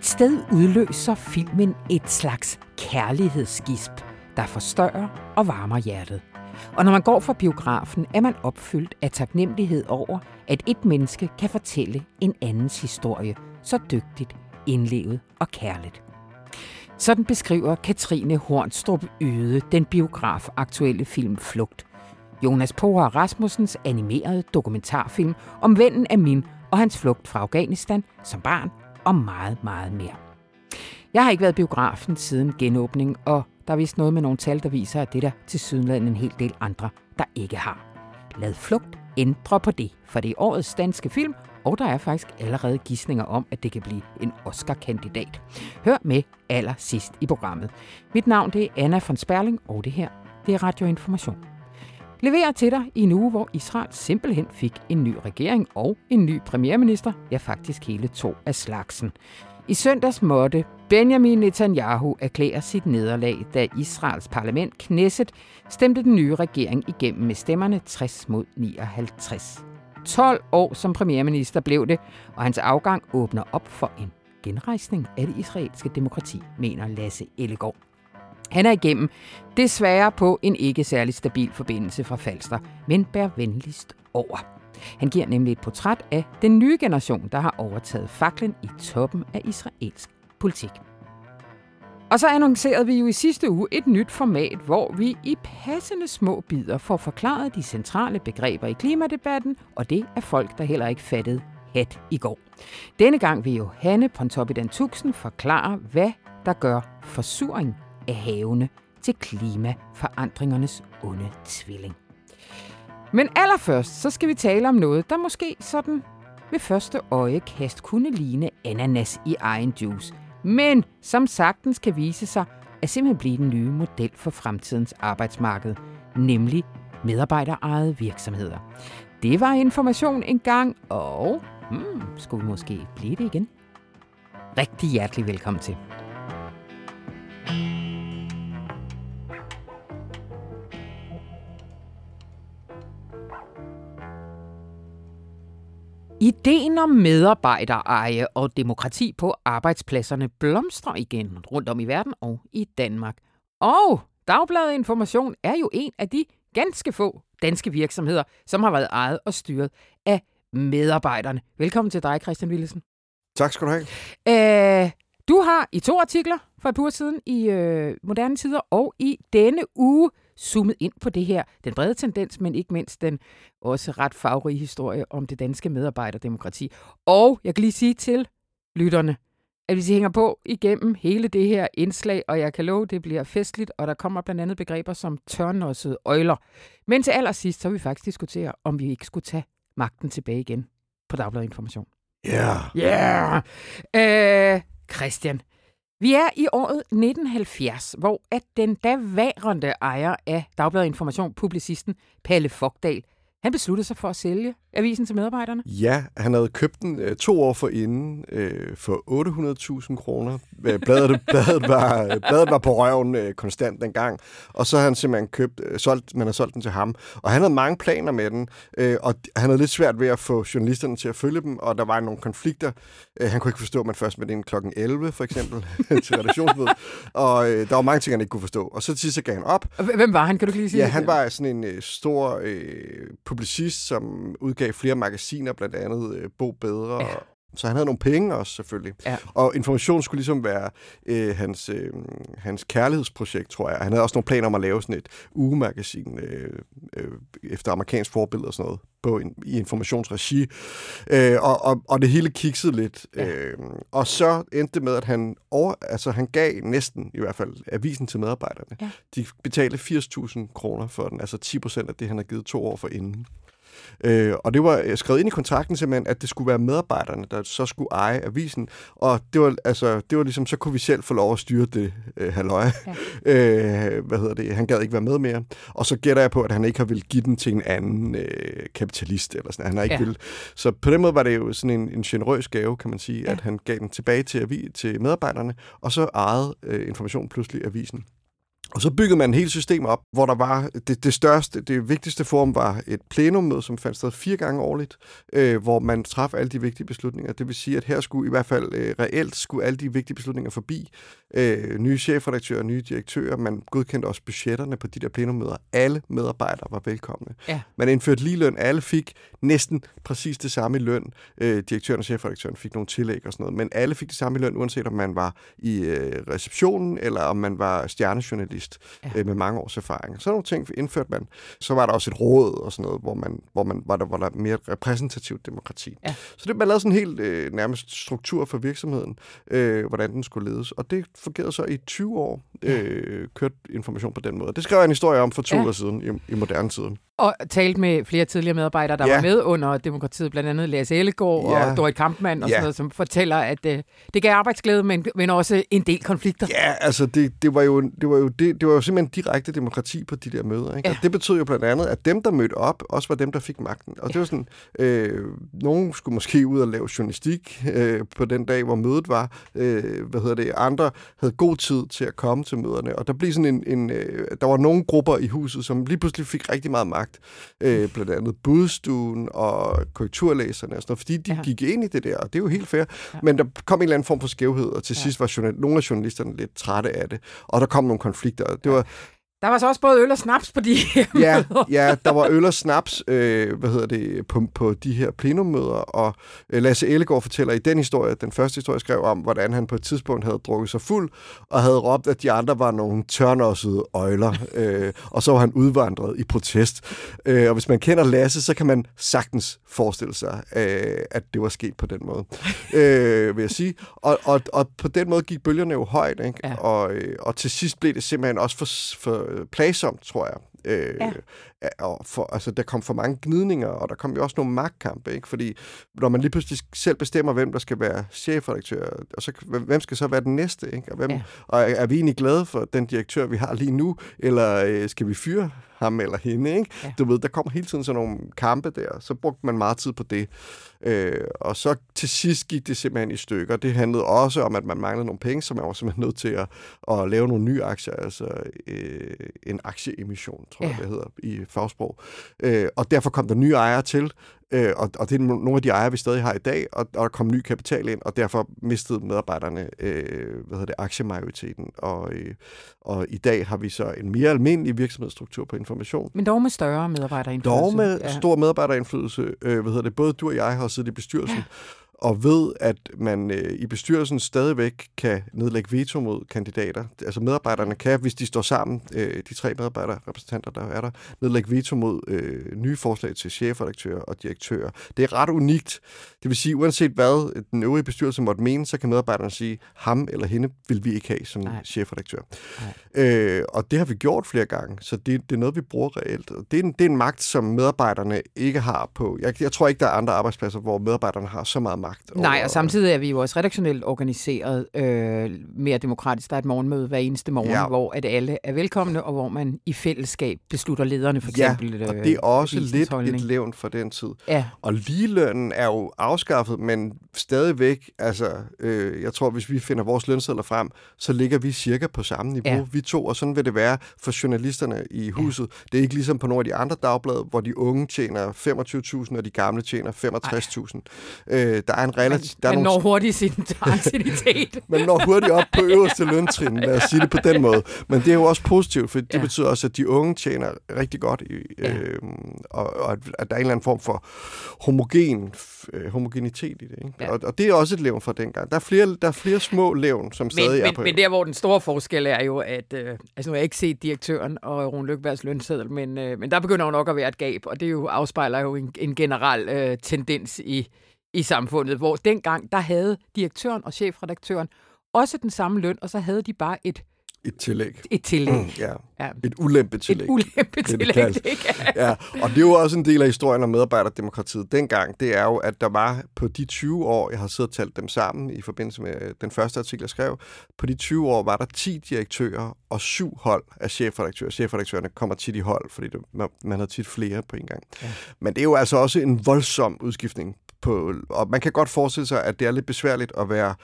Et sted udløser filmen et slags kærlighedsgisp, der forstørrer og varmer hjertet. Og når man går fra biografen, er man opfyldt af taknemmelighed over, at et menneske kan fortælle en andens historie så dygtigt, indlevet og kærligt. Sådan beskriver Katrine Hornstrup Yde den biograf-aktuelle film Flugt. Jonas Poher Rasmussens animerede dokumentarfilm om vennen min og hans flugt fra Afghanistan som barn og meget, meget mere. Jeg har ikke været biografen siden genåbning, og der er vist noget med nogle tal, der viser, at det der til sydenlandet en hel del andre, der ikke har. Lad flugt ændre på det, for det er årets danske film, og der er faktisk allerede gissninger om, at det kan blive en Oscar-kandidat. Hør med allersidst i programmet. Mit navn det er Anna von Sperling, og det her det er Radioinformation. Leverer til dig i en uge, hvor Israel simpelthen fik en ny regering og en ny premierminister, ja faktisk hele to af slagsen. I søndags måtte Benjamin Netanyahu erklære sit nederlag, da Israels parlament Knesset stemte den nye regering igennem med stemmerne 60 mod 59. 12 år som premierminister blev det, og hans afgang åbner op for en genrejsning af det israelske demokrati, mener Lasse Ellegaard. Han er igennem desværre på en ikke særlig stabil forbindelse fra Falster, men bær venligst over. Han giver nemlig et portræt af den nye generation, der har overtaget faklen i toppen af israelsk politik. Og så annoncerede vi jo i sidste uge et nyt format, hvor vi i passende små bidder får forklaret de centrale begreber i klimadebatten, og det er folk, der heller ikke fattede hat i går. Denne gang vil Johanne Pontoppidan Tuxen forklare, hvad der gør forsuring af havene til klimaforandringernes onde tvilling. Men allerførst, så skal vi tale om noget, der måske sådan ved første øjekast kunne ligne ananas i egen juice, men som sagtens kan vise sig at simpelthen blive den nye model for fremtidens arbejdsmarked, nemlig medarbejderejede virksomheder. Det var information engang, og hmm, skulle vi måske blive det igen? Rigtig hjertelig velkommen til. Ideen om medarbejdereje og demokrati på arbejdspladserne blomstrer igen rundt om i verden og i Danmark. Og Dagbladet Information er jo en af de ganske få danske virksomheder, som har været ejet og styret af medarbejderne. Velkommen til dig, Christian Willesen. Tak skal du have. Æh, du har i to artikler for et par siden i øh, Moderne Tider og i denne uge zoomet ind på det her, den brede tendens, men ikke mindst den også ret farverige historie om det danske medarbejderdemokrati. Og jeg kan lige sige til lytterne, at hvis I hænger på igennem hele det her indslag, og jeg kan love, det bliver festligt, og der kommer blandt andet begreber som tørnossede øjler. Men til allersidst, så vil vi faktisk diskutere, om vi ikke skulle tage magten tilbage igen på Dagbladet Information. Ja. Yeah. Yeah! Øh, Christian, vi er i året 1970, hvor at den daværende ejer af Dagbladet Information, publicisten Palle Fogdal, han besluttede sig for at sælge avisen til medarbejderne? Ja, han havde købt den øh, to år forinden øh, for 800.000 kroner. Øh, bladet, bladet, var, bladet var på røven øh, konstant dengang, og så har han simpelthen købt, øh, solgt, man har solgt den til ham. Og han havde mange planer med den, øh, og han havde lidt svært ved at få journalisterne til at følge dem, og der var nogle konflikter. Øh, han kunne ikke forstå, at man først med den kl. 11 for eksempel til redaktionsmødet, og øh, der var mange ting, han ikke kunne forstå. Og så til sidst så gav han op. Hvem var han? Kan du lige sige Ja, han var sådan en øh, stor øh, publicist, som udgav flere magasiner, blandt andet øh, Bo Bedre. Ja. Så han havde nogle penge også, selvfølgelig. Ja. Og information skulle ligesom være øh, hans, øh, hans kærlighedsprojekt, tror jeg. Han havde også nogle planer om at lave sådan et ugemagasin øh, øh, efter amerikansk forbillede og sådan noget på en, i informationsregi. Øh, og, og, og det hele kiksede lidt. Ja. Øh, og så endte det med, at han, over, altså, han gav næsten i hvert fald avisen til medarbejderne. Ja. De betalte 80.000 kroner for den, altså 10 procent af det, han har givet to år for inden. Øh, og det var skrevet ind i kontrakten simpelthen, at det skulle være medarbejderne, der så skulle eje avisen. Og det var, altså, det var ligesom, så kunne vi selv få lov at styre det øh, halløj. Ja. Øh, hvad hedder det? Han gad ikke være med mere. Og så gætter jeg på, at han ikke har vil give den til en anden øh, kapitalist. Eller sådan. Han har ikke ja. vil. Så på den måde var det jo sådan en, en generøs gave, kan man sige, ja. at han gav den tilbage til, til medarbejderne, og så ejede øh, Information pludselig avisen. Og så byggede man et helt system op, hvor der var det, det største, det vigtigste forum var et plenummøde, som fandt sted fire gange årligt, øh, hvor man træffede alle de vigtige beslutninger. Det vil sige, at her skulle i hvert fald øh, reelt skulle alle de vigtige beslutninger forbi. Øh, nye chefredaktører, nye direktører, man godkendte også budgetterne på de der plenummøder. Alle medarbejdere var velkomne. Ja. Man indførte lige løn. Alle fik næsten præcis det samme i løn. Øh, direktøren og chefredaktøren fik nogle tillæg og sådan noget, men alle fik det samme i løn, uanset om man var i øh, receptionen, eller om man var stjernejournalist ja. øh, med mange års erfaring. Så nogle ting indførte man. Så var der også et råd og sådan noget, hvor man, hvor man var der, var der mere repræsentativt demokrati. Ja. Så det, man lavede sådan en helt øh, nærmest struktur for virksomheden, øh, hvordan den skulle ledes. Og det fungerede så i 20 år, øh, kørt information på den måde. Det skrev jeg en historie om for to Ja. år siden i, i moderne tid. Og talt med flere tidligere medarbejdere, der Ja. var med under demokratiet, blandt andet Lasse Ellegaard Ja. og Dorit Kampmann og Ja. sådan noget, som fortæller, at øh, det gav arbejdsglæde, men, men også en del konflikter. Ja, altså det, det, var jo, det, var jo det, det var jo simpelthen direkte demokrati på de der møder. Ikke? Ja. Og det betød jo blandt andet, at dem, der mødte op, også var dem, der fik magten. Og det var sådan, øh, nogen skulle måske ud og lave journalistik øh, på den dag, hvor mødet var. Øh, hvad hedder det? Andre havde god tid til at komme til møderne. Og der blev sådan en, en øh, der var nogle grupper i huset, som lige pludselig fik rigtig meget magt. Øh, blandt andet budstuen og korrekturlæserne og sådan noget, fordi de Ja. ja. gik ind i det der, og det er jo helt fair. Ja. Ja. Men der kom en eller anden form for skævhed, og til Ja. ja. sidst var journal- nogle af journalisterne lidt trætte af det, og der kom nogle konflikter. og Det var, Der var så også både øl og snaps på de her ja, møder. ja, der var øl og snaps øh, hvad hedder det, på, på de her plenummøder, og øh, Lasse Ellegaard fortæller i den historie, den første historie jeg skrev om, hvordan han på et tidspunkt havde drukket sig fuld, og havde råbt, at de andre var nogle tørnossede øjler, øh, og så var han udvandret i protest. Øh, og hvis man kender Lasse, så kan man sagtens forestille sig, øh, at det var sket på den måde, øh, vil jeg sige. Og, og, og på den måde gik bølgerne jo højt, ikke? Ja. Og, øh, og til sidst blev det simpelthen også for, for Øh, plagsomt, tror jeg. Øh, Ja. Og for, altså, der kom for mange gnidninger, og der kom jo også nogle magtkampe, ikke? Fordi når man lige pludselig selv bestemmer, hvem der skal være chefredaktør, og så, hvem skal så være den næste, ikke? Og, hvem, Ja. og er, vi egentlig glade for den direktør, vi har lige nu, eller øh, skal vi fyre ham eller hende, ikke? Ja. Du ved, der kommer hele tiden sådan nogle kampe der, så brugte man meget tid på det. Øh, og så til sidst gik det simpelthen i stykker. Det handlede også om, at man manglede nogle penge, så man var simpelthen nødt til at, at lave nogle nye aktier, altså øh, en aktieemission, tror jeg, Ja. det hedder i fagsprog. Øh, og derfor kom der nye ejere til, øh, og, og det er nogle af de ejere, vi stadig har i dag, og, og der kom ny kapital ind, og derfor mistede medarbejderne øh, hvad hedder det, aktiemajoriteten. Og, øh, og i dag har vi så en mere almindelig virksomhedsstruktur på information. Men dog med større medarbejderindflydelse. Dog med Ja. stor medarbejderindflydelse. Øh, hvad hedder det? Både du og jeg har siddet i bestyrelsen, ja og ved, at man øh, i bestyrelsen stadigvæk kan nedlægge veto mod kandidater. Altså medarbejderne kan, hvis de står sammen, øh, de tre medarbejderrepræsentanter, der er der, nedlægge veto mod øh, nye forslag til chefredaktører og direktører. Det er ret unikt. Det vil sige, uanset hvad den øvrige bestyrelse måtte mene, så kan medarbejderne sige, ham eller hende vil vi ikke have som Nej. Nej. chefredaktør. Nej. Øh, og det har vi gjort flere gange, så det, det er noget, vi bruger reelt. Og det, er en, det er en magt, som medarbejderne ikke har på. Jeg, jeg tror ikke, der er andre arbejdspladser, hvor medarbejderne har så meget magt. Nej, over- og samtidig er vi jo også redaktionelt organiseret øh, mere demokratisk. Der er et morgenmøde hver eneste morgen, ja. Ja. hvor at alle er velkomne, og hvor man i fællesskab beslutter lederne, for Ja, eksempel. og øh, det er også lidt holdning. et levn for den tid. Ja, Og ligelønnen er jo afskaffet, men stadigvæk, altså, øh, jeg tror, hvis vi finder vores lønsedler frem, så ligger vi cirka på samme niveau. Ja. Vi to, og sådan vil det være for journalisterne i huset. Ja. Det er ikke ligesom på nogle af de andre dagblade, hvor de unge tjener 25.000, og de gamle tjener 65.000. Øh, der er en relativt... der er man nogle når hurtigt sin ancienitet. man når hurtigt op på øverste løntrin, lad os sige det på den måde. Men det er jo også positivt, for det Ja. ja. betyder også, at de unge tjener rigtig godt, i, Ja. øh, og, og at, at der er en eller anden form for homogen, øh, homogenitet i det. Ikke? Ja. Og, og det er også et levn fra dengang. Der er flere, der er flere små levn, som stadig men, er men, på. men der, hvor den store forskel er jo, at... Øh, altså, nu har jeg ikke set direktøren og Rune Lykkebergs lønseddel, men, øh, men der begynder jo nok at være et gab, og det jo afspejler jo en, en generel øh, tendens i, i samfundet, hvor dengang, der havde direktøren og chefredaktøren også den samme løn, og så havde de bare et, Et tillæg. et tillæg. Mm, ja. Ja. Et ulempetillæg. Et ulempe det tillæg, kaldt. ikke? ja, og det er jo også en del af historien om medarbejderdemokratiet dengang. Det er jo, at der var på de 20 år, jeg har siddet og talt dem sammen i forbindelse med den første artikel, jeg skrev, på de 20 år var der 10 direktører og syv hold af chefredaktører. Chefredaktørerne kommer tit i hold, fordi det, man, man har tit flere på en gang. Ja. Men det er jo altså også en voldsom udskiftning. På, og man kan godt forestille sig, at det er lidt besværligt at være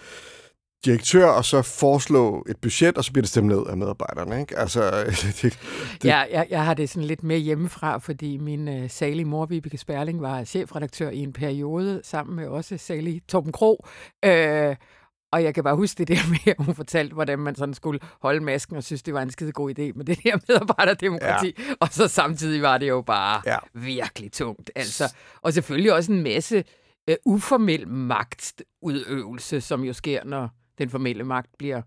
direktør, og så foreslå et budget, og så bliver det stemt ned af medarbejderne. Ikke? Altså, det, det... Ja, jeg, jeg har det sådan lidt mere hjemmefra, fordi min uh, salige mor, Vibeke Sperling, var chefredaktør i en periode, sammen med også salige Torben Kro. Øh, og jeg kan bare huske det der med, at hun fortalte, hvordan man sådan skulle holde masken og synes, det var en skide god idé med det der medarbejderdemokrati. Ja. Og så samtidig var det jo bare ja. virkelig tungt. Altså. Og selvfølgelig også en masse uh, uformel magtudøvelse, som jo sker, når den formelle magt bliver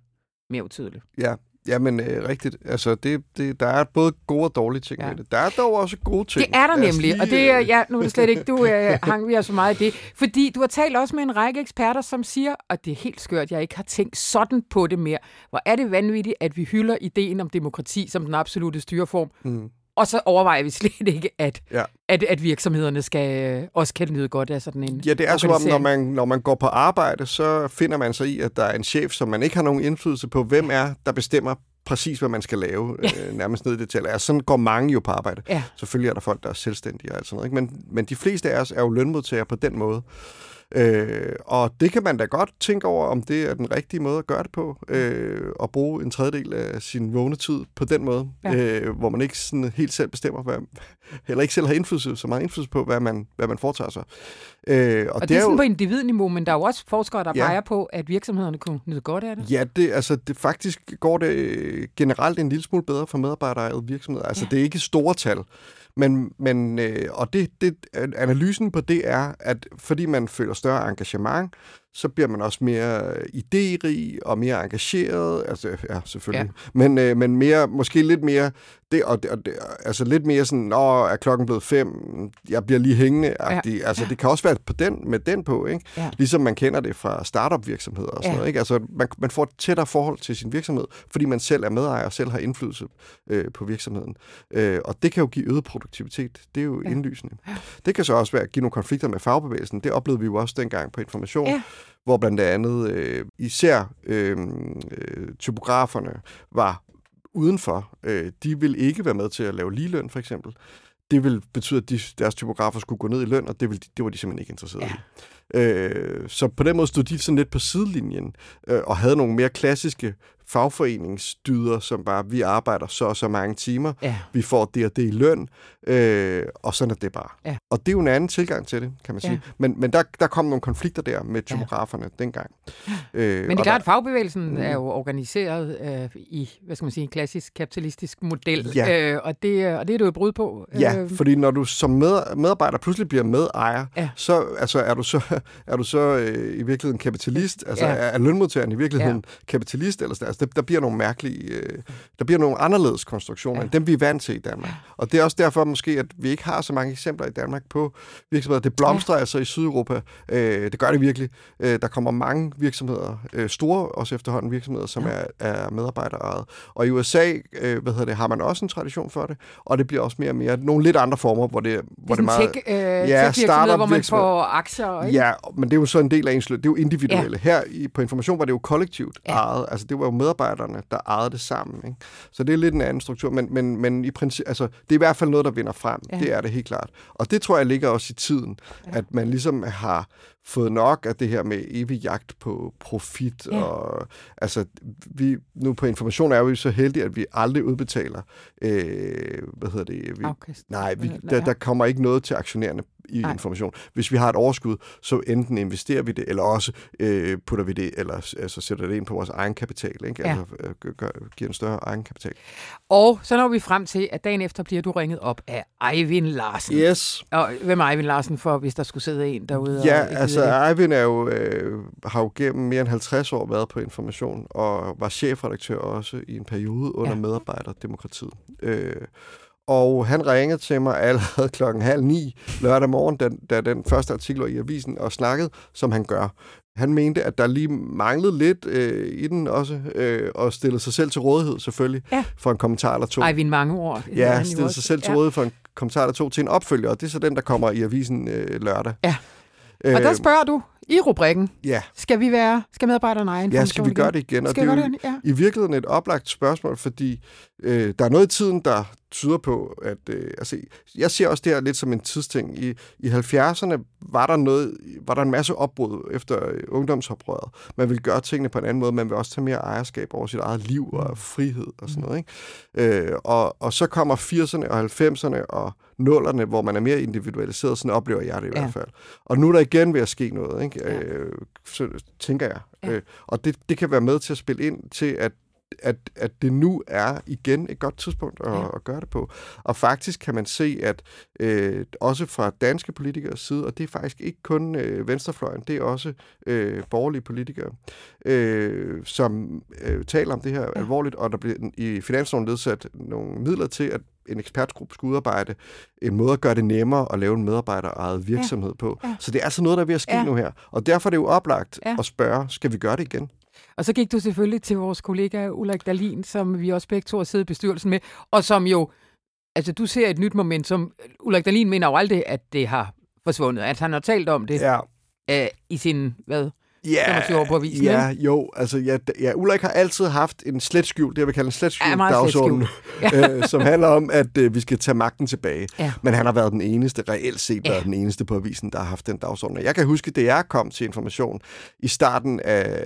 mere utydelig. Ja, Ja, men øh, rigtigt. Altså, det, det, der er både gode og dårlige ting ja. det. Der er dog også gode ting. Det er der nemlig, lige, og det er, ja, nu er det slet ikke, du øh, hang vi så meget i det. Fordi du har talt også med en række eksperter, som siger, og det er helt skørt, jeg ikke har tænkt sådan på det mere. Hvor er det vanvittigt, at vi hylder ideen om demokrati som den absolute styreform, mm. Og så overvejer vi slet ikke, at, ja. at, at virksomhederne skal også kan nyde godt af sådan en Ja, det er som om, når man, når man går på arbejde, så finder man sig i, at der er en chef, som man ikke har nogen indflydelse på. Hvem er, der bestemmer præcis, hvad man skal lave, ja. øh, nærmest ned i detaljer. Altså, sådan går mange jo på arbejde. Ja. Selvfølgelig er der folk, der er selvstændige og alt sådan noget. Ikke? Men, men de fleste af os er jo lønmodtagere på den måde. Øh, og det kan man da godt tænke over, om det er den rigtige måde at gøre det på. Øh, at bruge en tredjedel af sin vågne tid på den måde, ja. øh, hvor man ikke sådan helt selv bestemmer, hvad, eller ikke selv har indflydelse, så meget indflydelse på, hvad man, hvad man foretager sig. Øh, og, og det, det er sådan jo, på individniveau, men der er jo også forskere, der ja, peger på, at virksomhederne kunne nyde godt af det. Ja, det, altså, det faktisk går det generelt en lille smule bedre for medarbejdere virksomheder. Altså, ja. det er ikke store tal. Men, men øh, og det, det, analysen på det er, at fordi man føler større engagement, så bliver man også mere idérig og mere engageret, altså ja, selvfølgelig, ja. Men, øh, men mere, måske lidt mere, det, og, det, og det, altså lidt mere sådan, nå, er klokken blevet fem, jeg bliver lige hængende, ja. altså det kan også være på den, med den på, ikke? Ja. ligesom man kender det fra startup virksomheder og sådan ja. noget, ikke? altså man, man får et tættere forhold til sin virksomhed, fordi man selv er medejer og selv har indflydelse øh, på virksomheden, øh, og det kan jo give øget produktivitet, det er jo ja. indlysende. Ja. Det kan så også være at give nogle konflikter med fagbevægelsen, det oplevede vi jo også dengang på Information, ja hvor blandt andet øh, især øh, øh, typograferne var udenfor. Øh, de vil ikke være med til at lave ligeløn, for eksempel. Det vil betyde, at de, deres typografer skulle gå ned i løn, og det, vil, det var de simpelthen ikke interesserede ja. i. Øh, så på den måde stod de sådan lidt på sidelinjen, øh, og havde nogle mere klassiske fagforeningsdyder, som bare, vi arbejder så og så mange timer, ja. vi får det og det i løn, øh, og sådan er det bare. Ja. Og det er jo en anden tilgang til det, kan man sige. Ja. Men, men der, der kom nogle konflikter der med typograferne ja. dengang. Øh, men det er klart, at fagbevægelsen mm. er jo organiseret øh, i, hvad skal man sige, en klassisk kapitalistisk model, ja. øh, og, det, og det er du jo brud på. Ja, øh. fordi når du som med, medarbejder pludselig bliver medejer, ja. så, altså, er du så, er du så øh, i virkeligheden kapitalist, altså ja. er, er lønmodtageren i virkeligheden ja. kapitalist, eller sådan, altså, der, der bliver nogle mærkelige, øh, der bliver nogle anderledes konstruktioner, ja. end dem vi er vant til i Danmark. Og det er også derfor måske, at vi ikke har så mange eksempler i Danmark på virksomheder. Det blomstrer ja. altså i Sydeuropa. Øh, det gør det virkelig. Øh, der kommer mange virksomheder, øh, store også efterhånden virksomheder, som ja. er, er medarbejderejet. Og i USA, øh, hvad hedder det, har man også en tradition for det, og det bliver også mere og mere nogle lidt andre former, hvor det, hvor det er meget... Tech, øh, ja, startup hvor man får aktier, ikke? Ja, men det er jo så en del af ens Det er jo individuelle. Ja. Her i, på information var det jo kollektivt ja. ejet. Altså det var jo medarbejderne, der ejede det sammen. Ikke? Så det er lidt en anden struktur, men, men, men i princip, altså, det er i hvert fald noget, der vinder frem. Ja. Det er det helt klart. Og det tror jeg ligger også i tiden, ja. at man ligesom har fået nok af det her med evig jagt på profit. Ja. Og, altså, vi, nu på information er vi så heldige, at vi aldrig udbetaler, øh, hvad hedder det? Vi, nej, vi, der, der kommer ikke noget til aktionærerne i Nej. information. Hvis vi har et overskud, så enten investerer vi det, eller også øh, putter vi det, eller altså, sætter det ind på vores egen kapital, ikke? Ja. altså øh, gør, giver en større egen kapital. Og så når vi frem til, at dagen efter bliver du ringet op af Eivind Larsen. Yes. Og hvem er Eivind Larsen for, hvis der skulle sidde en derude? Ja, og altså Eivind er jo, øh, har jo gennem mere end 50 år været på information, og var chefredaktør også i en periode under ja. medarbejderdemokratiet. Øh, og han ringede til mig allerede klokken halv ni lørdag morgen, da, da den første artikel var i avisen, og snakkede, som han gør. Han mente, at der lige manglede lidt øh, i den også, øh, og stillede sig selv til rådighed selvfølgelig, ja. for en kommentar eller to. Ej, vi mange ord. Ja, stillede sig selv til rådighed for en kommentar eller to til en opfølger, og det er så den, der kommer i avisen øh, lørdag. Ja. Og der øh, spørger du i rubrikken, ja. skal vi være, skal medarbejderne eje Ja, skal vi gøre det igen? Og skal det er jo ja. i virkeligheden et oplagt spørgsmål, fordi øh, der er noget i tiden, der, tyder på, at øh, altså, jeg ser også det her lidt som en tidsting. I, i 70'erne var der, noget, var der en masse opbrud efter øh, ungdomsoprøret. Man vil gøre tingene på en anden måde. Man vil også tage mere ejerskab over sit eget liv og frihed og sådan noget. Ikke? Øh, og, og så kommer 80'erne og 90'erne og nullerne, hvor man er mere individualiseret. Sådan oplever jeg det i ja. hvert fald. Og nu er der igen ved at ske noget, ikke? Ja. Øh, så tænker jeg. Ja. Øh, og det, det kan være med til at spille ind til, at at, at det nu er igen et godt tidspunkt at, ja. at gøre det på. Og faktisk kan man se, at øh, også fra danske politikers side, og det er faktisk ikke kun øh, venstrefløjen, det er også øh, borgerlige politikere, øh, som øh, taler om det her ja. alvorligt, og der bliver i finansloven nedsat nogle midler til, at en ekspertgruppe skulle udarbejde en måde at gøre det nemmere at lave en medarbejderejet virksomhed ja. på. Ja. Så det er altså noget, der er ved at ske ja. nu her. Og derfor er det jo oplagt ja. at spørge, skal vi gøre det igen? Og så gik du selvfølgelig til vores kollega Ulrik Dalin, som vi også begge to har siddet i bestyrelsen med, og som jo, altså du ser et nyt moment, som Ulrik Dalin mener jo aldrig, at det har forsvundet, at han har talt om det ja. øh, i sin, hvad, Ja, 25 år på avisen, ja, ikke? jo. Altså, ja, ja, Ulrik har altid haft en slet skjult, det jeg vil kalde en slet skjult ja, dagsorden, ja. øh, som handler om, at øh, vi skal tage magten tilbage. Ja. Men han har været den eneste, reelt set ja. været den eneste på avisen, der har haft den dagsorden. Jeg kan huske, det jeg kom til information i starten af,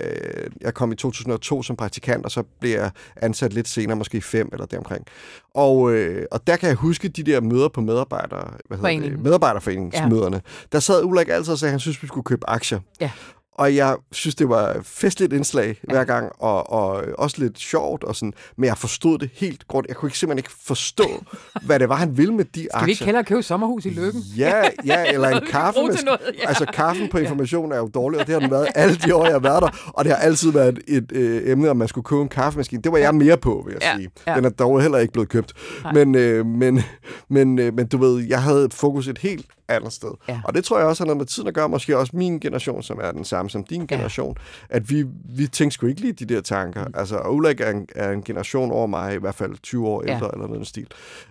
jeg kom i 2002 som praktikant, og så blev jeg ansat lidt senere, måske fem eller deromkring. Og, øh, og der kan jeg huske de der møder på medarbejder, hvad hedder det, medarbejderforeningsmøderne. Ja. Der sad Ulrik altid og sagde, at han synes, vi skulle købe aktier. Ja. Og jeg synes, det var festligt indslag hver gang, og, og også lidt sjovt, og sådan, men jeg forstod det helt grundigt. Jeg kunne ikke, simpelthen ikke forstå, hvad det var, han ville med de aktier. Skal vi ikke hellere købe sommerhus i Lykken? Ja, ja eller en kaffe. Med, noget, ja. Altså, kaffen på information er jo dårlig, og det har den været alle de år, jeg har været der. Og det har altid været et, et øh, emne, om man skulle købe en kaffemaskine. Det var jeg mere på, vil jeg ja. sige. Ja. Den er dog heller ikke blevet købt. Men, øh, men, men, øh, men du ved, jeg havde fokus et helt andet sted. Ja. Og det tror jeg også har noget med tiden at gøre, måske også min generation, som er den samme som din generation, ja. at vi, vi tænkte sgu ikke lige de der tanker. Mm. Altså, Ulrik er en, er en generation over mig, i hvert fald 20 år ældre, ja. eller noget stil.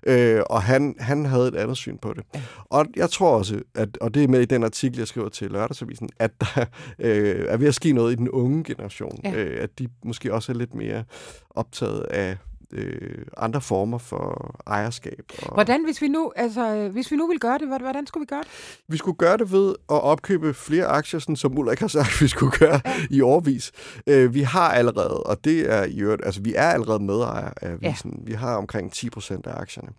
Øh, og han, han havde et andet syn på det. Ja. Og jeg tror også, at, og det er med i den artikel, jeg skriver til Lørdagsavisen, at der øh, er ved at ske noget i den unge generation. Ja. Øh, at de måske også er lidt mere optaget af øh, andre former for ejerskab. Og hvordan, hvis vi nu, altså, hvis vi nu vil gøre det, hvordan skulle vi gøre det? Vi skulle gøre det ved at opkøbe flere aktier, sådan som Ulrik har sagt, vi skulle gøre ja. i årvis. Øh, vi har allerede, og det er i øvrigt, altså vi er allerede medejer af avisen. Ja. Vi har omkring 10 procent af aktierne.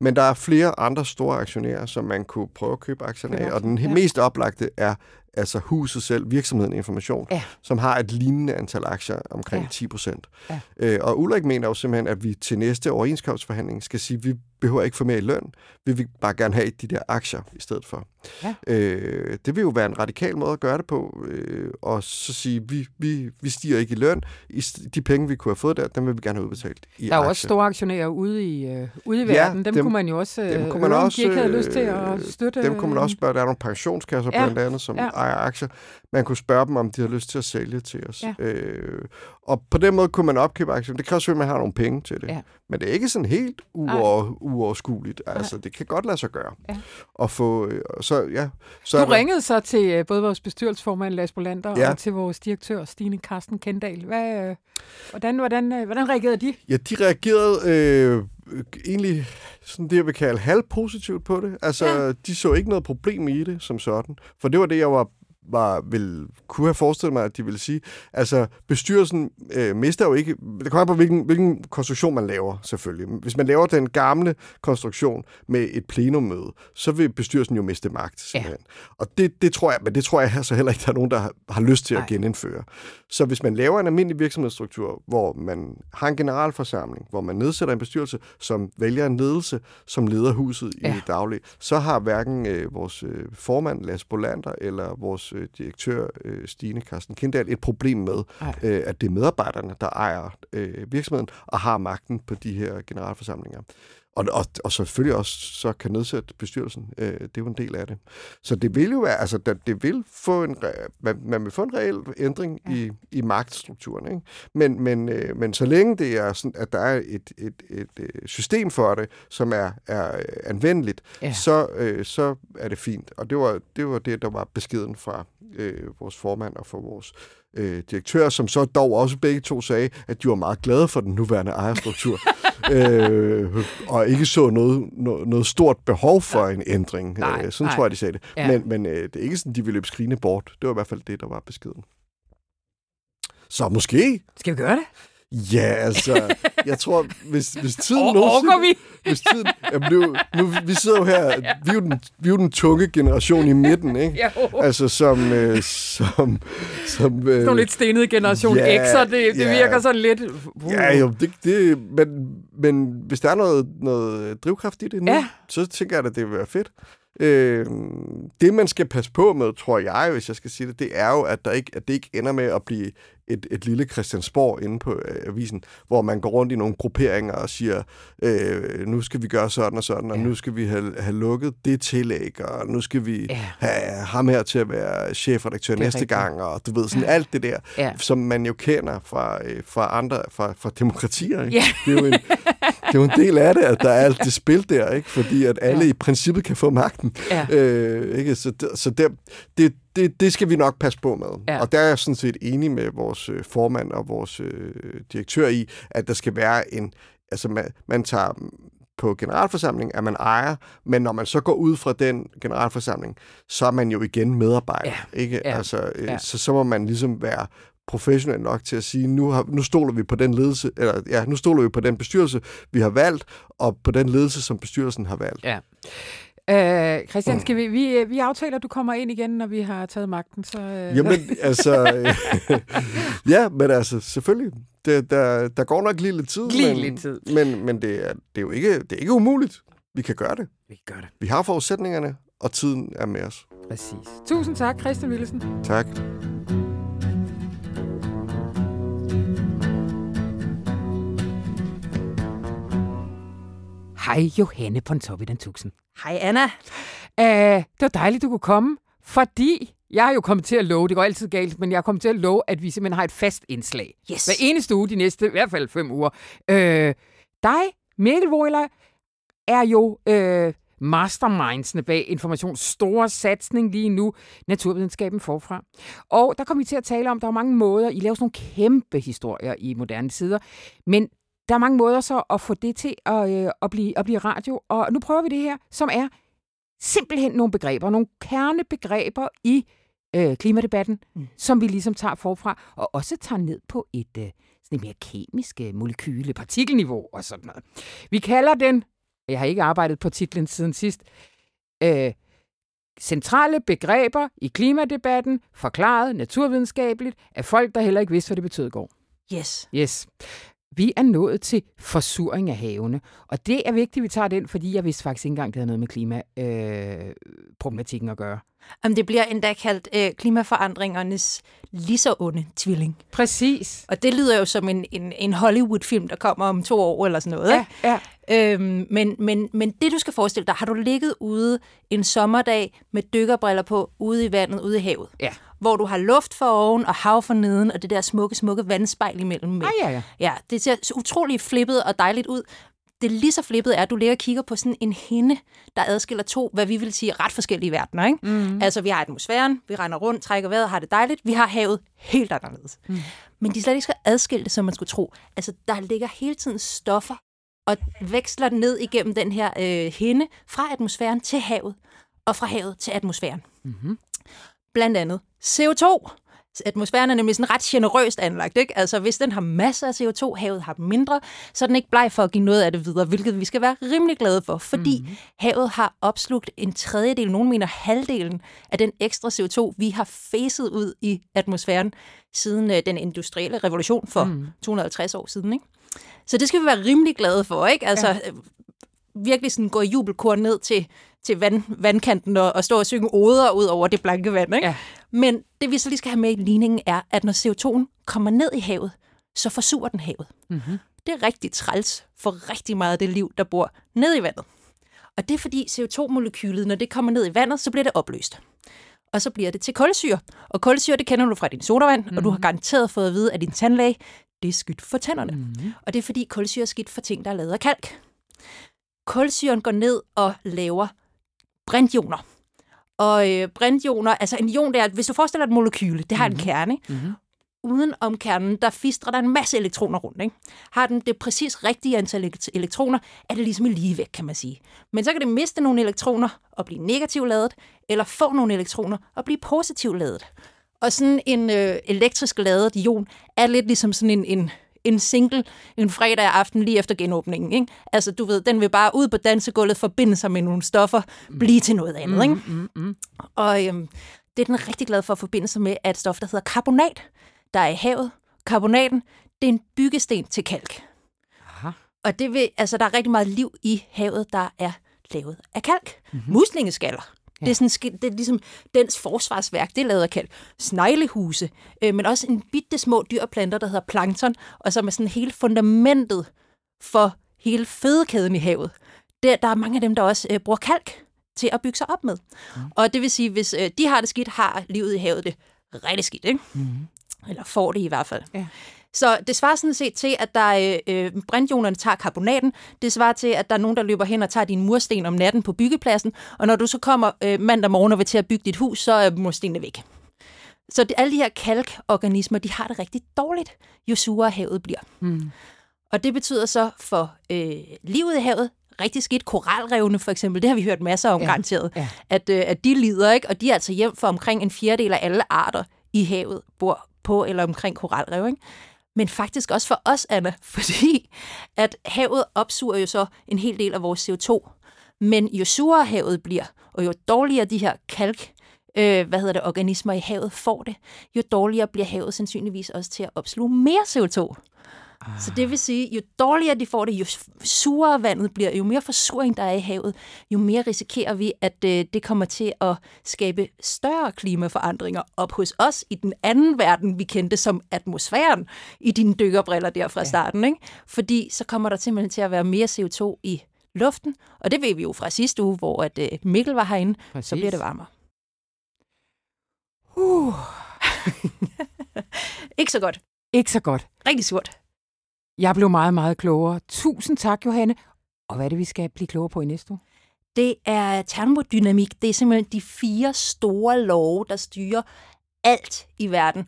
Men der er flere andre store aktionærer, som man kunne prøve at købe aktierne af, og den ja. mest oplagte er altså huset selv, virksomheden Information, ja. som har et lignende antal aktier, omkring ja. 10 procent. Ja. Øh, og Ulrik mener jo simpelthen, at vi til næste overenskomstforhandling skal sige, at vi behøver ikke få mere i løn. Vi vil bare gerne have de der aktier i stedet for. Ja. Øh, det vil jo være en radikal måde at gøre det på, øh, og så sige, vi, vi, vi stiger ikke i løn. I, de penge, vi kunne have fået der, dem vil vi gerne have udbetalt i Der er jo også store aktionærer ude i, øh, ude i ja, verden. Dem, dem kunne man jo også, dem kunne man også, de ikke havde lyst til at øh, støtte. Dem kunne man også spørge. Der er nogle pensionskasser ja. blandt andet, som ja. ejer aktier. Man kunne spørge dem, om de har lyst til at sælge til os. Ja. Øh, og på den måde kunne man opkøbe aktier. Det kræver selvfølgelig, at man har nogle penge til det. Ja. Men det er ikke sådan helt uover, uoverskueligt. Altså, det kan godt lade sig gøre. Ja. Og få, øh, så, ja, så du ringede så til øh, både vores bestyrelsesformand, Lars Bolander, ja. og til vores direktør, Stine Karsten Kendal. Hvad, øh, hvordan, hvordan, hvordan reagerede de? Ja, de reagerede øh, egentlig sådan det, jeg vil kalde halvpositivt på det. Altså, ja. de så ikke noget problem i det som sådan. For det var det, jeg var var, vil, kunne have forestillet mig, at de ville sige. Altså, bestyrelsen øh, mister jo ikke... Det kommer på, hvilken, hvilken konstruktion man laver, selvfølgelig. Hvis man laver den gamle konstruktion med et plenummøde, så vil bestyrelsen jo miste magt, simpelthen. Ja. Og det, det tror jeg, men det tror jeg så heller ikke, der er nogen, der har, har lyst til Nej. at genindføre. Så hvis man laver en almindelig virksomhedsstruktur, hvor man har en generalforsamling, hvor man nedsætter en bestyrelse, som vælger en ledelse, som leder huset ja. i det daglige, så har hverken øh, vores øh, formand, Lars Bolander, eller vores øh, direktør, øh, Stine Karsten Kindahl, et problem med, øh, at det er medarbejderne, der ejer øh, virksomheden og har magten på de her generalforsamlinger. Og, og, og selvfølgelig også så kan nedsætte bestyrelsen. Øh, det er jo en del af det. Så det vil jo være, altså det vil få en, man, man vil få en reel ændring ja. i, i magtstrukturen. Ikke? Men, men, øh, men så længe det er sådan, at der er et, et, et, øh, system for det, som er, er anvendeligt, ja. så, øh, så er det fint. Og det var, det var det, der var beskeden fra øh, vores formand og fra vores øh, direktør, som så dog også begge to sagde, at de var meget glade for den nuværende ejerstruktur. øh, og ikke så noget, noget, noget stort behov for en ændring. Nej, øh, sådan nej. tror jeg, de sagde det. Ja. Men, men øh, det er ikke sådan, de ville løbe skrigende bort. Det var i hvert fald det, der var beskeden. Så måske. Skal vi gøre det? Ja, altså, jeg tror, hvis, hvis tiden Or- nogensinde... vi? Hvis tiden, jamen, nu, nu, vi sidder jo her, vi er jo, den, vi er jo den tunge generation i midten, ikke? Jo. Altså, som... Øh, som, som øh, Sådan lidt stenede generation ja, X'er, det, det ja. virker sådan lidt... Uh. Ja, jo, det, det, men, men hvis der er noget, noget drivkraft i det nu, Ja. så tænker jeg, at det vil være fedt. Øh, det, man skal passe på med, tror jeg, hvis jeg skal sige det, det er jo, at, der ikke, at det ikke ender med at blive et, et lille Christiansborg inde på øh, avisen, hvor man går rundt i nogle grupperinger og siger, øh, nu skal vi gøre sådan og sådan, og Ja. nu skal vi have, have lukket det tillæg, og nu skal vi Ja. have ham her til at være chefredaktør næste rigtigt. gang, og du ved, sådan alt det der, Ja. som man jo kender fra, øh, fra andre, fra, fra demokratier. Ikke? Ja. Det, er jo en, det er jo en del af det, at der er alt det spil der, ikke? fordi at alle Ja. i princippet kan få magten. Ja. Øh, ikke? Så, det, så det, det, det, det skal vi nok passe på med. Ja. Og der er jeg sådan set enig med vores øh, formand og vores øh, direktør i, at der skal være en... Altså, man, man tager på generalforsamling, at man ejer, men når man så går ud fra den generalforsamling, så er man jo igen medarbejder. Ja. Ikke? Ja. Altså, øh, Ja. så, så må man ligesom være professionel nok til at sige, nu, har, nu stoler vi på den ledelse, eller ja, nu stoler vi på den bestyrelse, vi har valgt, og på den ledelse, som bestyrelsen har valgt. Ja. Øh, Christian, skal vi, vi, vi aftaler, at du kommer ind igen, når vi har taget magten. Så, øh, Jamen, altså... ja, men altså, selvfølgelig. Det, der, der går nok lige lidt tid. Lige men, lidt tid. Men, men det, er, det er jo ikke, det er ikke umuligt. Vi kan gøre det. vi gør det. Vi har forudsætningerne, og tiden er med os. Præcis. Tusind tak, Christian Willesen. Tak. Hej, Johanne Pontoppidan Tuxen. Hej Anna. Uh, det var dejligt, du kunne komme, fordi jeg har jo kommet til at love, det går altid galt, men jeg har kommet til at love, at vi simpelthen har et fast indslag. Yes. Hver eneste uge de næste, i hvert fald fem uger. Øh, dig, Mikkel Wohler, er jo øh, mastermindsene bag Informations store satsning lige nu, Naturvidenskaben forfra. Og der kommer vi til at tale om, der er mange måder, I laver sådan nogle kæmpe historier i moderne tider, men der er mange måder så at få det til at, øh, at, blive, at blive radio, og nu prøver vi det her, som er simpelthen nogle begreber, nogle kernebegreber i øh, klimadebatten, mm. Som vi ligesom tager forfra, og også tager ned på et øh, sådan et mere kemisk øh, molekyle, partikelniveau og sådan noget. Vi kalder den, jeg har ikke arbejdet på titlen siden sidst, øh, centrale begreber i klimadebatten, forklaret naturvidenskabeligt af folk, der heller ikke vidste, hvad det betød i går. Yes. Yes. Vi er nået til forsuring af havene, og det er vigtigt, at vi tager den, fordi jeg vidste faktisk ikke engang, det havde noget med klimaproblematikken øh, at gøre. Om det bliver endda kaldt øh, klimaforandringernes lige så onde tvilling. Præcis. Og det lyder jo som en, en, en Hollywood-film, der kommer om to år eller sådan noget. Ja, ja. Ikke? Øhm, men, men, men det, du skal forestille dig, har du ligget ude en sommerdag med dykkerbriller på, ude i vandet, ude i havet, Ja. Hvor du har luft for oven og hav for neden, og det der smukke, smukke vandspejl imellem. Ah, ja, ja. Ja, det ser så utrolig flippet og dejligt ud. Det lige så flippet er, at du ligger og kigger på sådan en hinde, der adskiller to, hvad vi vil sige, ret forskellige verdener. Ikke? Mm. Altså, vi har atmosfæren, vi render rundt, trækker vejret, har det dejligt. Vi har havet helt anderledes. Mm. Men de slet ikke så adskilte, som man skulle tro. Altså, der ligger hele tiden stoffer og veksler ned igennem den her øh, hinde fra atmosfæren til havet, og fra havet til atmosfæren. Mm-hmm. Blandt andet CO2. Atmosfæren er nemlig sådan ret generøst anlagt. Ikke? Altså, hvis den har masser af CO2, havet har mindre, så er den ikke bleg for at give noget af det videre, hvilket vi skal være rimelig glade for, fordi mm-hmm. havet har opslugt en tredjedel, nogen mener halvdelen af den ekstra CO2, vi har fæset ud i atmosfæren siden øh, den industrielle revolution for mm. 250 år siden. Ikke? Så det skal vi være rimelig glade for, ikke? Altså, ja. virkelig sådan gå i jubelkor ned til, til vand, vandkanten og, og stå og synge oder ud over det blanke vand, ikke? Ja. Men det vi så lige skal have med i ligningen er, at når CO2'en kommer ned i havet, så forsurer den havet. Mm-hmm. Det er rigtig træls for rigtig meget af det liv, der bor ned i vandet. Og det er fordi CO2-molekylet, når det kommer ned i vandet, så bliver det opløst. Og så bliver det til kulsyre. Og kulsyre, det kender du fra din sodavand, mm-hmm. og du har garanteret fået at vide af din tandlæge, det er skidt for tænderne. Mm-hmm. Og det er fordi kulsyre er skidt for ting, der er lavet af kalk. Kulsyren går ned og laver brintioner. Og øh, brintioner, altså en ion, der, hvis du forestiller dig et molekyle, det har mm-hmm. en kerne, ikke? Mm-hmm. uden om kernen, der fistrer der en masse elektroner rundt. Ikke? Har den det præcis rigtige antal elektroner, er det ligesom i ligevægt, kan man sige. Men så kan det miste nogle elektroner og blive negativt ladet, eller få nogle elektroner og blive positivt ladet. Og sådan en øh, elektrisk ladet ion er lidt ligesom sådan en, en, en single en fredag aften lige efter genåbningen. Ikke? Altså, du ved, den vil bare ud på dansegulvet, forbinde sig med nogle stoffer, blive til noget andet. Mm, Ikke? mm, mm. Og øhm, det er den rigtig glad for at forbinde sig med, at stof, der hedder karbonat, der er i havet. Karbonaten, det er en byggesten til kalk. Aha. Og det vil, altså, der er rigtig meget liv i havet, der er lavet af kalk. Mm-hmm. Muslingeskaller. Ja. Det, er sådan, det er ligesom dens forsvarsværk, det er lavet af kalk. Sneglehuse, øh, men også en bitte små dyr og planter, der hedder plankton, og som er sådan hele fundamentet for hele fødekæden i havet. Der, der er mange af dem, der også øh, bruger kalk til at bygge sig op med. Mm. Og det vil sige, hvis øh, de har det skidt, har livet i havet det rigtig skidt, ikke? Mm. Eller får det i hvert fald. Ja. Så det svarer sådan set til, at der øh, brændionerne tager karbonaten. Det svarer til, at der er nogen, der løber hen og tager dine mursten om natten på byggepladsen. Og når du så kommer øh, mandag morgen og vil til at bygge dit hus, så er murstenene væk. Så det, alle de her kalkorganismer, de har det rigtig dårligt, jo surere havet bliver. Mm. Og det betyder så for øh, livet i havet, rigtig skidt. Koralrevne for eksempel, det har vi hørt masser om ja. garanteret, ja. at, øh, at de lider, ikke? og de er altså hjem for omkring en fjerdedel af alle arter i havet, bor på eller omkring koralrev. Ikke? Men faktisk også for os, Anna, fordi at havet opsuger jo så en hel del af vores CO2. Men jo surere havet bliver, og jo dårligere de her kalk, øh, hvad hedder det, organismer i havet får det, jo dårligere bliver havet sandsynligvis også til at opsluge mere CO2. Så det vil sige, jo dårligere de får det, jo surere vandet bliver, jo mere forsuring der er i havet, jo mere risikerer vi, at øh, det kommer til at skabe større klimaforandringer op hos os i den anden verden, vi kendte som atmosfæren i dine dykkerbriller der fra starten. Ikke? Fordi så kommer der simpelthen til at være mere CO2 i luften, og det ved vi jo fra sidste uge, hvor at, øh, Mikkel var herinde, Præcis. så bliver det varmere. Uh, Ikke så godt. ikke så godt. Rigtig surt. Jeg blev meget, meget klogere. Tusind tak, Johanne. Og hvad er det, vi skal blive klogere på i næste uge? Det er termodynamik. Det er simpelthen de fire store love, der styrer alt i verden.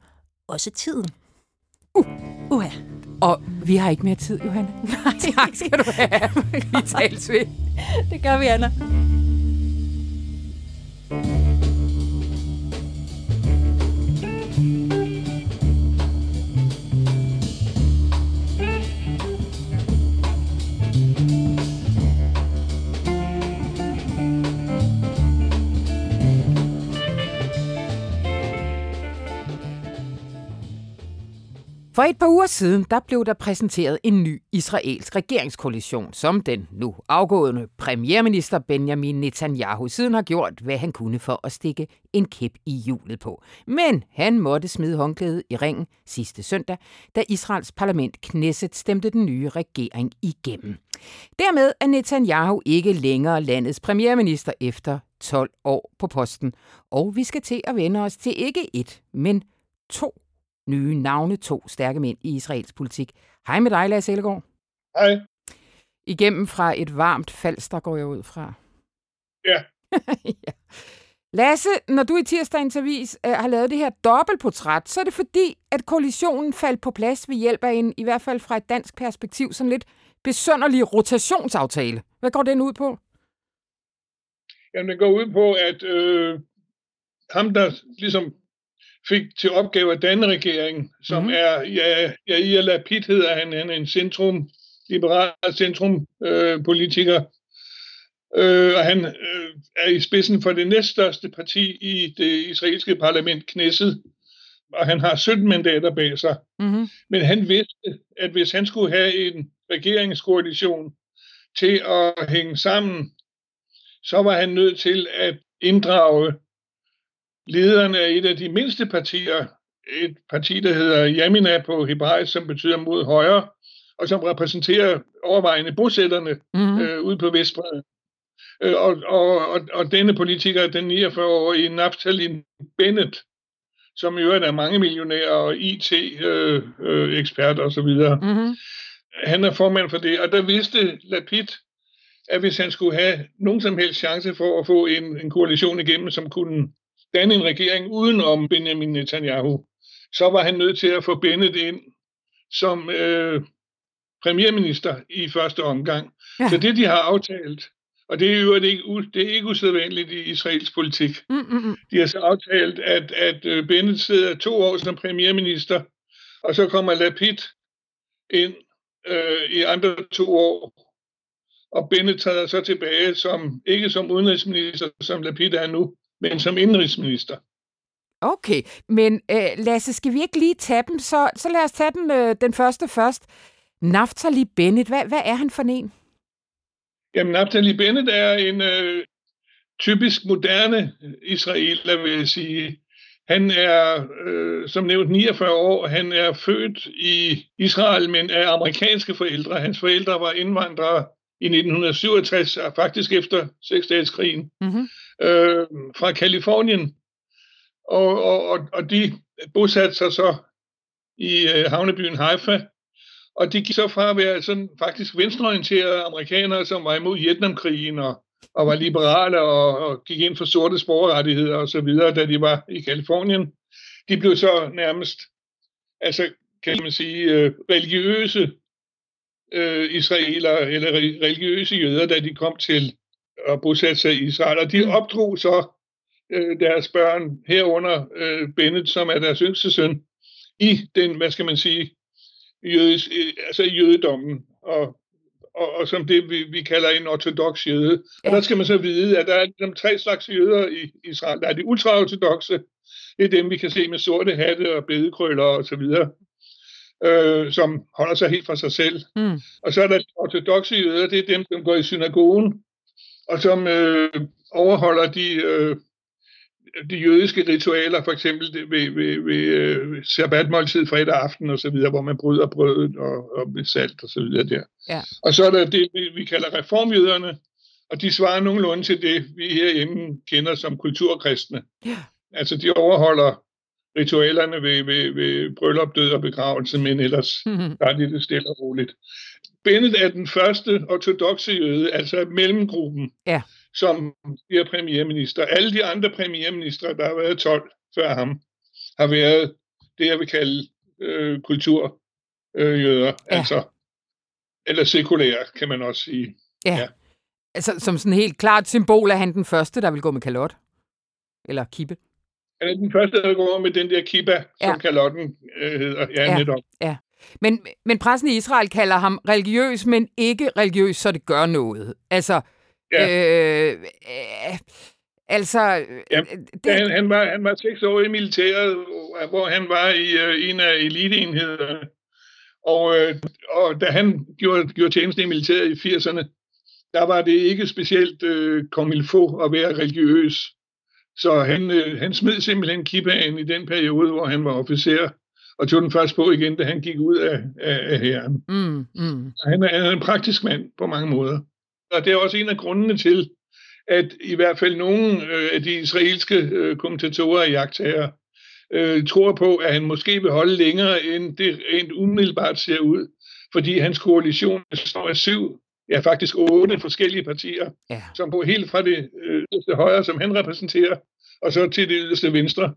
Også tiden. Uh. Uha. Og vi har ikke mere tid, Johanne. Nej, Tak skal du have. Vi tales ved. det gør vi, Anna. For et par uger siden, der blev der præsenteret en ny israelsk regeringskoalition, som den nu afgående premierminister Benjamin Netanyahu siden har gjort, hvad han kunne for at stikke en kæp i hjulet på. Men han måtte smide håndklædet i ringen sidste søndag, da Israels parlament Knesset stemte den nye regering igennem. Dermed er Netanyahu ikke længere landets premierminister efter 12 år på posten, og vi skal til at vende os til ikke et, men to nye navne, to stærke mænd i Israels politik. Hej med dig, Lars Ellegaard. Hej. Igennem fra et varmt falster går jeg ud fra. Ja. ja. Lasse, når du i tirsdagens avis øh, har lavet det her dobbeltportræt, så er det fordi, at koalitionen faldt på plads ved hjælp af en, i hvert fald fra et dansk perspektiv, sådan lidt besønderlig rotationsaftale. Hvad går den ud på? Jamen, det går ud på, at øh, ham, der ligesom fik til opgave at danne regeringen, som mm. er, ja, Yair Lapid hedder han, han er en centrum, liberal centrum øh, politiker, øh, og han øh, er i spidsen for det næststørste parti i det israelske parlament, Knesset, og han har 17 mandater bag sig. Mm-hmm. Men han vidste, at hvis han skulle have en regeringskoalition til at hænge sammen, så var han nødt til at inddrage lederen af et af de mindste partier, et parti, der hedder Yamina på hebraisk, som betyder mod højre, og som repræsenterer overvejende bosætterne Mm-hmm. øh, ude på Vestbredden. Øh, og, og, og, og denne politiker, den 49-årige Naftali Bennett, som i øvrigt er mange millionærer og IT-ekspert øh, øh, osv., Mm-hmm. han er formand for det, og der vidste Lapid, at hvis han skulle have nogen som helst chance for at få en, en koalition igennem, som kunne danne en regering uden om Benjamin Netanyahu, så var han nødt til at få Bennett ind som øh, premierminister i første omgang. Ja. Så det, de har aftalt, og det er jo ikke, det er ikke usædvanligt i israelsk politik. Mm, mm, mm. De har så aftalt, at, at øh, Bennett sidder to år som premierminister, og så kommer Lapid ind øh, i andre to år, og Bennett træder så tilbage som ikke som udenrigsminister, som Lapid er nu, men som indrigsminister. Okay, men øh, Lasse, skal vi ikke lige tage dem? Så, så lad os tage den, øh, den første først. Naftali Bennett, hvad, hvad er han for en? Jamen, Naftali Bennett er en øh, typisk moderne israeler, vil jeg sige. Han er, øh, som nævnt, 49 år. Han er født i Israel, men er amerikanske forældre. Hans forældre var indvandrere i 1967, faktisk efter seksdageskrigen, mm-hmm øh, fra Kalifornien. Og, og, og de bosatte sig så i øh, havnebyen Haifa, og de gik så fra at være sådan faktisk venstreorienterede amerikanere, som var imod Vietnamkrigen og, og var liberale og, og gik ind for sorte sporrettigheder og så videre, da de var i Kalifornien. De blev så nærmest, altså kan man sige, øh, religiøse øh, israeler eller religiøse jøder, da de kom til at bosætte sig i Israel. Og de mm. opdrog så øh, deres børn herunder øh, Bennett, som er deres yngste søn, i den, hvad skal man sige, jødisk, øh, altså jødedommen, og, og, og som det, vi, vi kalder en ortodox jøde. Og der skal man så vide, at der er ligesom tre slags jøder i Israel. Der er de ultraortodoxe, det er dem, vi kan se med sorte hatte og bedekrøller og så videre, øh, som holder sig helt for sig selv. Mm. Og så er der de ortodoxe jøder, det er dem, som går i synagogen, og som øh, overholder de øh, de jødiske ritualer, for eksempel ved, ved, ved uh, sabbatmåltid fredag aften og så videre, hvor man bryder brødet og, og med salt og så videre der. Ja. Og så er der det, vi kalder reformjøderne, og de svarer nogenlunde til det, vi herhjemme kender som kulturkristne. Ja. Altså de overholder ritualerne ved, ved, ved bryllup, død og begravelse, men ellers mm-hmm. er det stille og roligt. Bennett er den første ortodoxe jøde, altså mellemgruppen. Ja som bliver premierminister. Alle de andre premierministre, der har været 12 før ham, har været det, jeg vil kalde øh, kulturjøder. Ja. Altså, eller sekulære, kan man også sige. Ja. ja. Altså, som sådan helt klart symbol er han den første, der vil gå med kalot? Eller kippe? Han er den første, der går med den der kippa, ja. som kalotten øh, hedder. Ja, ja, netop. Ja. Men, men pressen i Israel kalder ham religiøs, men ikke religiøs, så det gør noget. Altså, Ja. Øh, øh, altså... Ja, det... han, han, var, han var seks år i militæret, hvor han var i uh, en af eliteenhederne. Og, uh, og da han gjorde, gjorde tjeneste i militæret i 80'erne, der var det ikke specielt uh, komilfo at være religiøs. Så han, uh, han smed simpelthen kippaen i den periode, hvor han var officer, og tog den først på igen, da han gik ud af, af, af herren. Mm, mm. Han, er, han er en praktisk mand på mange måder. Og det er også en af grundene til, at i hvert fald nogle øh, af de israelske øh, kommentatorer og jagttager øh, tror på, at han måske vil holde længere, end det rent umiddelbart ser ud. Fordi hans koalition består af syv, ja faktisk otte forskellige partier, ja. som på helt fra det øh, yderste højre, som han repræsenterer, og så til det yderste venstre,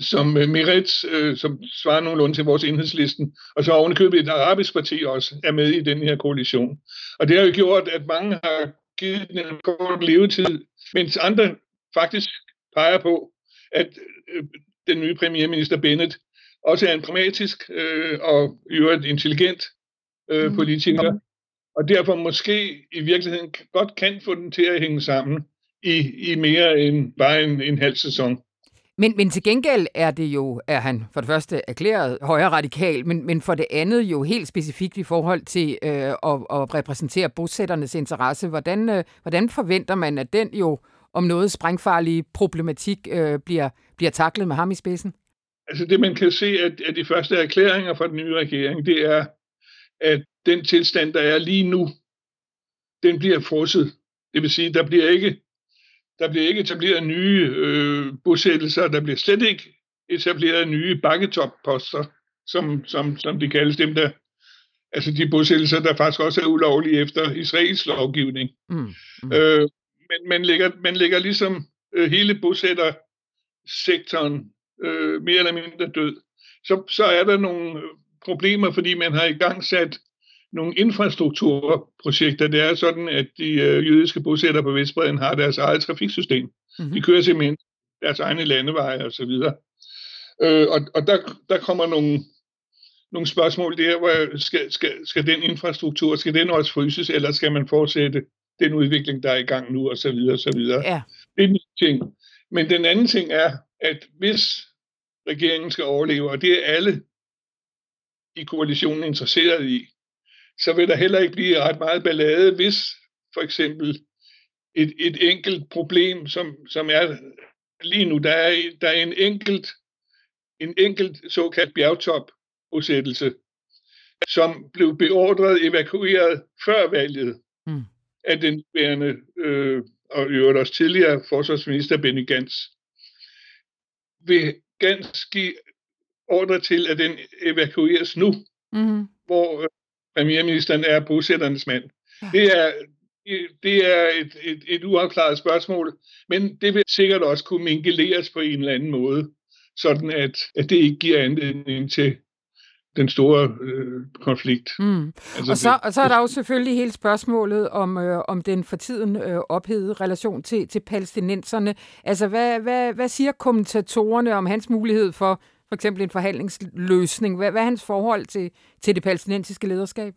som øh, Meretz, øh, som svarer nogenlunde til vores enhedslisten, og så ovenikøbet et arabisk parti også er med i den her koalition. Og det har jo gjort, at mange har givet den en kort levetid, mens andre faktisk peger på, at øh, den nye premierminister Bennett også er en pragmatisk øh, og i øvrigt intelligent øh, mm. politiker, og derfor måske i virkeligheden godt kan få den til at hænge sammen i, i mere end bare en, en halv sæson. Men, men til gengæld er det jo, er han for det første erklæret højre radikal, men, men for det andet jo helt specifikt i forhold til øh, at, at repræsentere bosætternes interesse. Hvordan, øh, hvordan forventer man, at den jo om noget sprængfarlige problematik øh, bliver, bliver taklet med ham i spidsen? Altså det, man kan se at, at de første erklæringer fra den nye regering, det er, at den tilstand, der er lige nu, den bliver frosset. Det vil sige, der bliver ikke der bliver ikke etableret nye øh, bosættelser, der bliver slet ikke etableret nye bakketopposter, som, som, som de kaldes dem der. Altså de bosættelser, der faktisk også er ulovlige efter israelsk lovgivning. Mm, mm. Øh, men man lægger, man lægger ligesom øh, hele bosættersektoren øh, mere eller mindre død. så, så er der nogle problemer, fordi man har i gang sat nogle infrastrukturprojekter. Det er sådan, at de øh, jødiske bosættere på Vestbreden har deres eget trafiksystem. Mm-hmm. De kører simpelthen deres egne landeveje osv. Øh, og og der, der kommer nogle, nogle spørgsmål der, hvor skal, skal, skal den infrastruktur, skal den også fryses, eller skal man fortsætte den udvikling, der er i gang nu, og så videre, og så videre. Ja. Det er en ting. Men den anden ting er, at hvis regeringen skal overleve, og det er alle i koalitionen interesseret i, så vil der heller ikke blive ret meget ballade, hvis for eksempel et, et enkelt problem, som, som er lige nu, der er, der er en enkelt en enkelt såkaldt bjergtop-bosættelse, som blev beordret evakueret før valget mm. af den bærende øh, og i øvrigt også tidligere forsvarsminister Benny Gantz. Vil Gantz give ordre til, at den evakueres nu, mm. hvor øh, premierministeren er bosætternes mand? Ja. Det er, det er et, et, et uafklaret spørgsmål, men det vil sikkert også kunne mingeleres på en eller anden måde sådan at, at det ikke giver anledning til den store øh, konflikt. Mm. Altså, og, så, og så er der jo selvfølgelig hele spørgsmålet om, øh, om den for tiden øh, ophedede relation til, til palæstinenserne. Altså, hvad, hvad, hvad siger kommentatorerne om hans mulighed for for eksempel en forhandlingsløsning? Hvad, hvad er hans forhold til, til det palæstinensiske lederskab?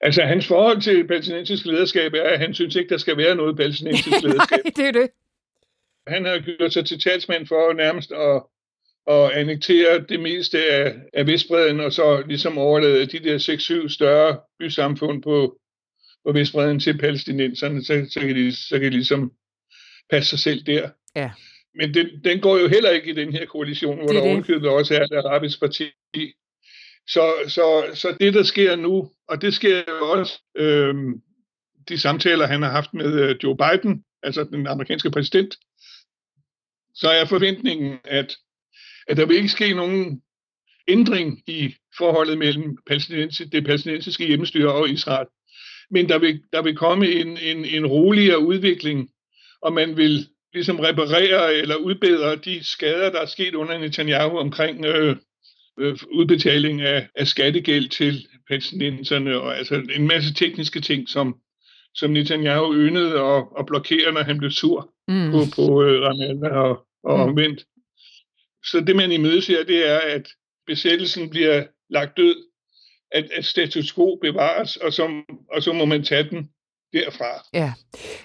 Altså, hans forhold til det palæstinensiske lederskab er, at han synes ikke, der skal være noget palæstinensisk lederskab. Nej, det er det. Han har gjort sig til talsmand for nærmest at, at annektere det meste af, af Vestbreden, og så ligesom overlade de der 6-7 større bysamfund på, på Vestbreden til palæstinenserne, så, så, kan de, så kan de ligesom passe sig selv der. Ja. Men den, den går jo heller ikke i den her koalition, hvor det der ovenkøbet også er et arabisk parti. Så, så, så det, der sker nu, og det sker jo også, øh, de samtaler, han har haft med øh, Joe Biden, altså den amerikanske præsident, så er forventningen, at, at der vil ikke ske nogen ændring i forholdet mellem det palæstinensiske hjemmestyre og Israel. Men der vil, der vil komme en, en, en roligere udvikling, og man vil ligesom reparere eller udbedre de skader, der er sket under Netanyahu omkring øh, øh, udbetaling af, af skattegæld til palæstinenserne, og altså en masse tekniske ting, som, som Netanyahu ønede at, at blokere, når han blev sur mm. på, på øh, Ramallah og, og mm. omvendt. Så det, man imødeser, det er, at besættelsen bliver lagt død, at, at status quo bevares, og så, og så må man tage den derfra. Ja.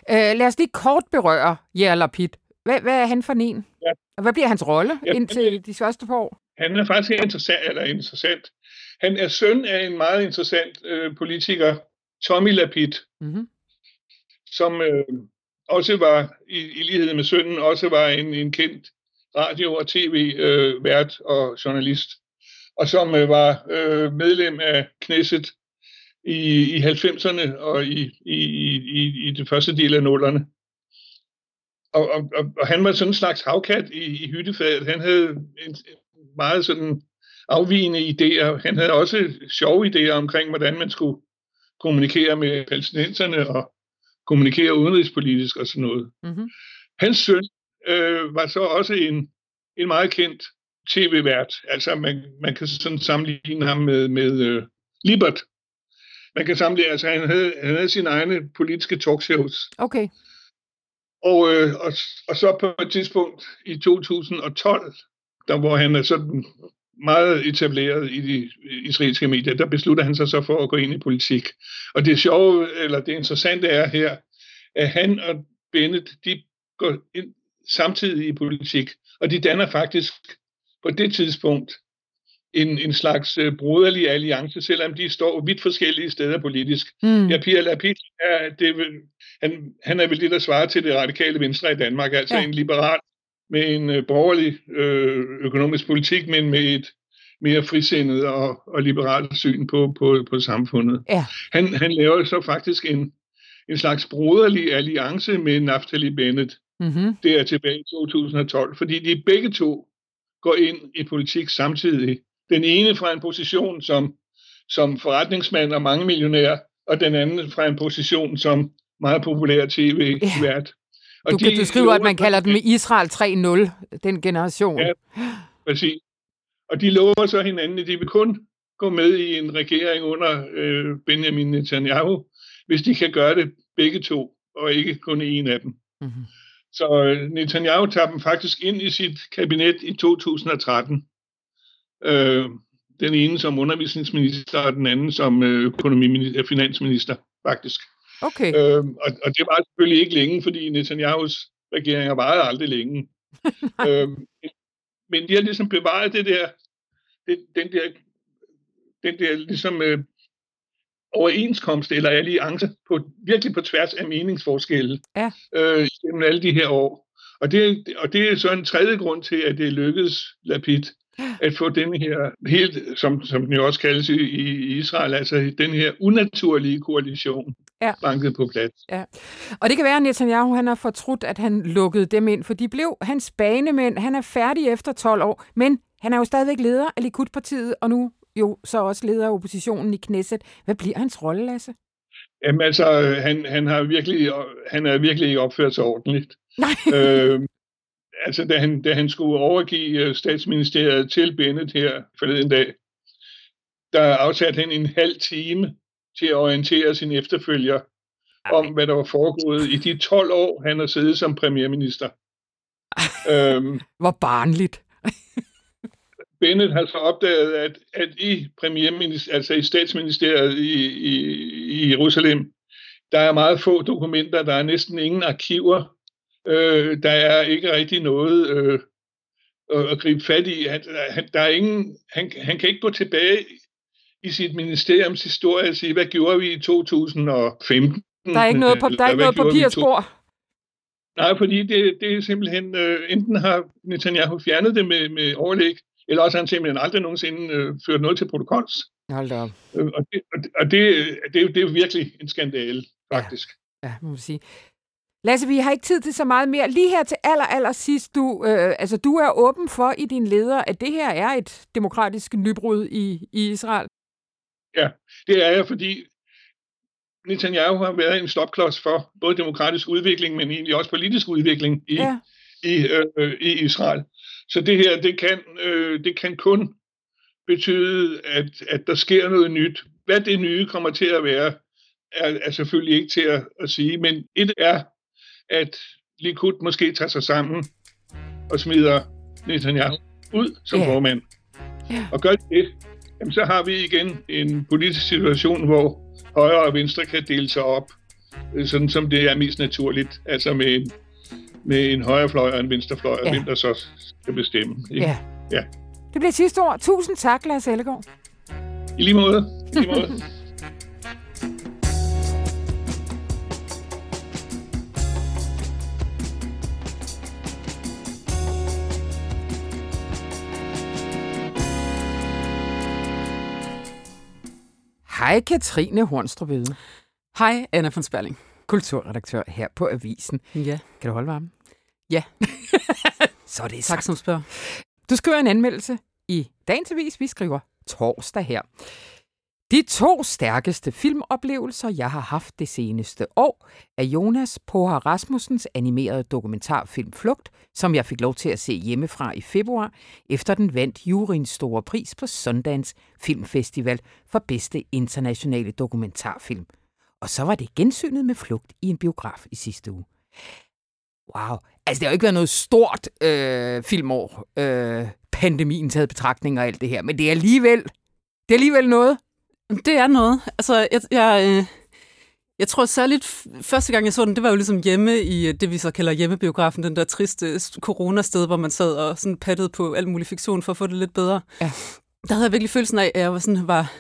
Øh, lad os lige kort berøre Yair Lapid. Hvad, hvad er han for en? Ja. Og hvad bliver hans rolle ja, indtil han, de første par år? Han er faktisk interessant, eller interessant. Han er søn af en meget interessant øh, politiker, Tommy Lapid, mm-hmm. som øh, også var, i, i lighed med sønnen, også var en, en kendt radio- og tv-vært øh, og journalist, og som øh, var øh, medlem af Knesset i, i 90'erne og i, i, i, i det første del af nullerne. Og, og, og, og han var sådan en slags havkat i, i hyttefaget. Han havde en, meget sådan afvigende idéer. Han havde også sjove idéer omkring, hvordan man skulle kommunikere med palæstinenserne og kommunikere udenrigspolitisk og sådan noget. Mm-hmm. Hans søn øh, var så også en, en meget kendt tv-vært. Altså man, man kan sådan sammenligne ham med, med øh, Libert. Man kan sammenligne, altså han havde, han havde sine egne politiske talkshows. Okay. Og, øh, og, og så på et tidspunkt i 2012, der hvor han er sådan meget etableret i de israelske medier, der beslutter han sig så for at gå ind i politik. Og det sjove, eller det interessante er her, at han og Bennett, de går ind samtidig i politik, og de danner faktisk på det tidspunkt en, en slags uh, broderlig alliance, selvom de står vidt forskellige steder politisk. Mm. Ja, Pierre Lapid er, det, han, han er vel det, der svarer til det radikale venstre i Danmark, altså ja. en liberal med en uh, borgerlig øh, økonomisk politik, men med et mere frisindet og, og liberalt syn på, på, på samfundet. Ja. Han, han laver så faktisk en, en slags broderlig alliance med Naftali Bennett. Mm-hmm. Det er tilbage i 2012, fordi de begge to går ind i politik samtidig. Den ene fra en position som, som forretningsmand og mange millionær, og den anden fra en position som meget populær tv-vært. Ja. Du, de, du skriver, at man kalder dem Israel 3.0, den generation. Ja, præcis. Og de lover så hinanden, at de vil kun gå med i en regering under øh, Benjamin Netanyahu, hvis de kan gøre det begge to, og ikke kun en af dem. Mm-hmm. Så øh, Netanyahu tager dem faktisk ind i sit kabinet i 2013. Øh, den ene som undervisningsminister, og den anden som øh, økonomi- finansminister, faktisk. Okay. Øh, og, og det var selvfølgelig ikke længe, fordi Netanyahus regeringer varede aldrig længe. øh, men de har ligesom bevaret det der, det, den der, den der ligesom øh, overenskomst eller alliance på, virkelig på tværs af meningsforskelle ja. øh, gennem alle de her år. Og det, og det er så en tredje grund til, at det lykkedes Lapid at få den her, helt, som, som den jo også kaldes i, i Israel, altså den her unaturlige koalition ja. banket på plads. Ja. Og det kan være, at Netanyahu han har fortrudt, at han lukkede dem ind, for de blev hans banemænd. Han er færdig efter 12 år, men han er jo stadigvæk leder af Likud-partiet, og nu jo så også leder af oppositionen i Knesset. Hvad bliver hans rolle, Lasse? Jamen altså, han, han har virkelig, han er virkelig opført sig ordentligt. Nej. øh, altså, da han, da han skulle overgive øh, statsministeriet til Bennett her forleden dag, der afsatte han en halv time til at orientere sin efterfølger om, hvad der var foregået i de 12 år, han har siddet som premierminister. øhm, Hvor barnligt. Bennett har så opdaget, at, at i premierminister, altså i statsministeriet i, i, i Jerusalem, der er meget få dokumenter, der er næsten ingen arkiver, øh, der er ikke rigtig noget øh, at gribe fat i. Han, han, der er ingen, han, han kan ikke gå tilbage i sit ministeriums historie og sige, hvad gjorde vi i 2015? Der er ikke noget, på, der er ikke noget papirspor. Nej, fordi det, det er simpelthen, øh, enten har Netanyahu fjernet det med, med overlæg, eller også har han simpelthen aldrig nogensinde øh, ført noget til protokols. Hold da op. Øh, og det, og det, det, er jo, det er jo virkelig en skandale, faktisk. Ja, ja må man sige. Lasse, vi har ikke tid til så meget mere. Lige her til aller, aller sidst, du, øh, altså, du er åben for i din leder, at det her er et demokratisk nybrud i, i Israel. Ja, det er jeg, fordi Netanyahu har været en stopklods for både demokratisk udvikling, men egentlig også politisk udvikling i, ja. i, øh, i Israel. Så det her, det kan, øh, det kan kun betyde, at, at der sker noget nyt. Hvad det nye kommer til at være, er, er selvfølgelig ikke til at, at sige, men et er, at Likud måske tager sig sammen og smider Netanyahu ud som yeah. formand. Yeah. Og gør det, jamen, så har vi igen en politisk situation, hvor højre og venstre kan dele sig op, øh, sådan som det er mest naturligt, altså med en, med en højrefløj og en venstrefløj, og hvem der så skal bestemme. Ikke? Ja. ja. Det bliver sidste ord. Tusind tak, Lars Ellegaard. I lige måde. I lige måde. Hej Katrine Hornstrup Hej Anna von Sperling. Kulturredaktør her på Avisen. Ja. Kan du holde varmen? Ja. Så er det Tak som spørger. Du skriver en anmeldelse i dagens avis. Vi skriver torsdag her. De to stærkeste filmoplevelser, jeg har haft det seneste år, er Jonas Pohar Rasmussens animerede dokumentarfilm Flugt, som jeg fik lov til at se hjemmefra i februar, efter den vandt juryens store pris på Sundance Filmfestival for bedste internationale dokumentarfilm. Og så var det gensynet med Flugt i en biograf i sidste uge. Wow. Altså, det har jo ikke været noget stort øh, filmår, øh, pandemien taget betragtning og alt det her, men det er alligevel, det er alligevel noget. Det er noget. Altså, jeg, jeg, øh, jeg tror særligt, første gang jeg så den, det var jo ligesom hjemme i øh, det, vi så kalder hjemmebiografen, den der triste coronasted, hvor man sad og sådan pattede på al mulig fiktion for at få det lidt bedre. Ja. Der havde jeg virkelig følelsen af, at jeg var sådan, var,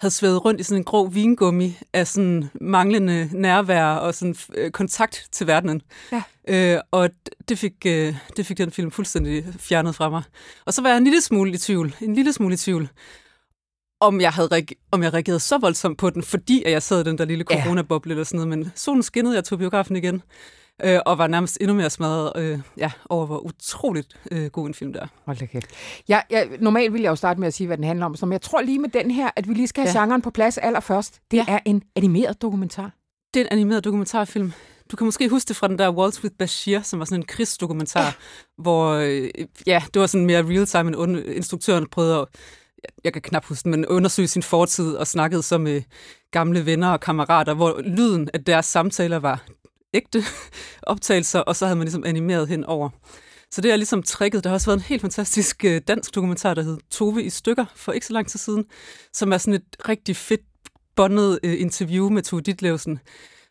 havde svævet rundt i sådan en grov vingummi af sådan manglende nærvær og sådan øh, kontakt til verdenen. Ja. Øh, og det fik, øh, det fik den film fuldstændig fjernet fra mig. Og så var jeg en lille smule i tvivl, en lille smule i tvivl, om jeg, havde reag- om jeg reagerede så voldsomt på den, fordi at jeg sad i den der lille coronaboble eller sådan noget. Men solen skinnede, jeg tog biografen igen, øh, og var nærmest endnu mere smadret øh, ja, over, hvor utroligt øh, god en film der. Hold da kæft. Ja, ja, normalt vil jeg jo starte med at sige, hvad den handler om, men jeg tror lige med den her, at vi lige skal have ja. genren på plads allerførst. Det ja. er en animeret dokumentar. Det er en animeret dokumentarfilm. du kan måske huske det fra den der Waltz with Bashir, som var sådan en krigsdokumentar, ja. hvor øh, ja, det var sådan mere real-time, end instruktøren prøvede at jeg kan knap huske men undersøge sin fortid og snakkede så med gamle venner og kammerater, hvor lyden af deres samtaler var ægte optagelser, og så havde man ligesom animeret hen over. Så det er ligesom tricket. Der har også været en helt fantastisk øh, dansk dokumentar, der hed Tove i stykker for ikke så lang tid siden, som er sådan et rigtig fedt bondet øh, interview med Tove Ditlevsen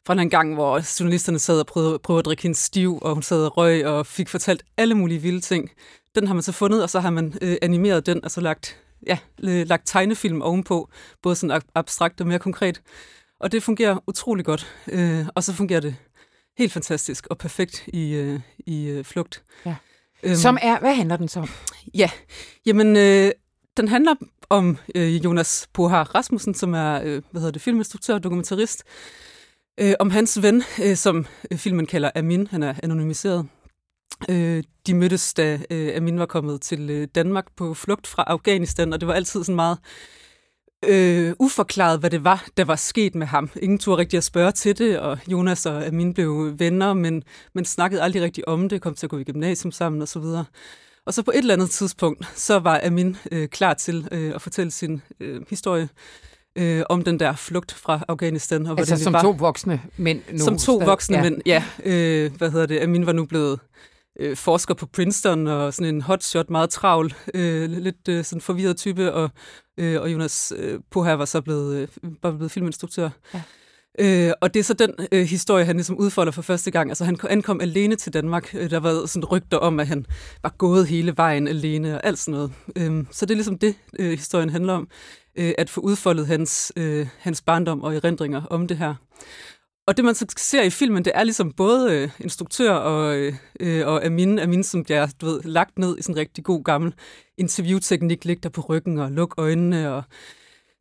fra en gang, hvor journalisterne sad og prøvede, prøvede at drikke hende stiv, og hun sad og røg og fik fortalt alle mulige vilde ting. Den har man så fundet, og så har man øh, animeret den, og så lagt, ja, lagt tegnefilm ovenpå, både sådan abstrakt og mere konkret. Og det fungerer utrolig godt, øh, og så fungerer det helt fantastisk og perfekt i, øh, i øh, flugt. Ja. Øhm, som er, hvad handler den så om? Ja, jamen, øh, den handler om øh, Jonas Pohar Rasmussen, som er, øh, hvad hedder det, filminstruktør og dokumentarist, øh, om hans ven, øh, som øh, filmen kalder Amin, han er anonymiseret. Øh, de mødtes, da øh, Amin var kommet til øh, Danmark på flugt fra Afghanistan, og det var altid sådan meget øh, uforklaret, hvad det var, der var sket med ham. Ingen turde rigtig at spørge til det, og Jonas og Amin blev venner, men, men snakkede aldrig rigtig om det, kom til at gå i gymnasium sammen osv. Og, og så på et eller andet tidspunkt, så var Amin øh, klar til øh, at fortælle sin øh, historie øh, om den der flugt fra Afghanistan. Og altså som var. to voksne mænd nu? Som to voksne ja. mænd, ja. Øh, hvad hedder det? Amin var nu blevet øh, forsker på Princeton og sådan en hotshot, meget travl, øh, lidt øh, sådan forvirret type, og, øh, og Jonas øh, Poher var så blevet, øh, var blevet filminstruktør. Ja. Øh, og det er så den øh, historie, han ligesom udfolder for første gang. Altså han ankom alene til Danmark. Øh, der var sådan rygter om, at han var gået hele vejen alene og alt sådan noget. Øh, så det er ligesom det, øh, historien handler om. Øh, at få udfoldet hans, øh, hans barndom og erindringer om det her. Og det, man så ser i filmen, det er ligesom både øh, instruktør og, øh, og Amin, Amin, som er du ved, lagt ned i sådan en rigtig god gammel interviewteknik, ligge der på ryggen og lukke øjnene og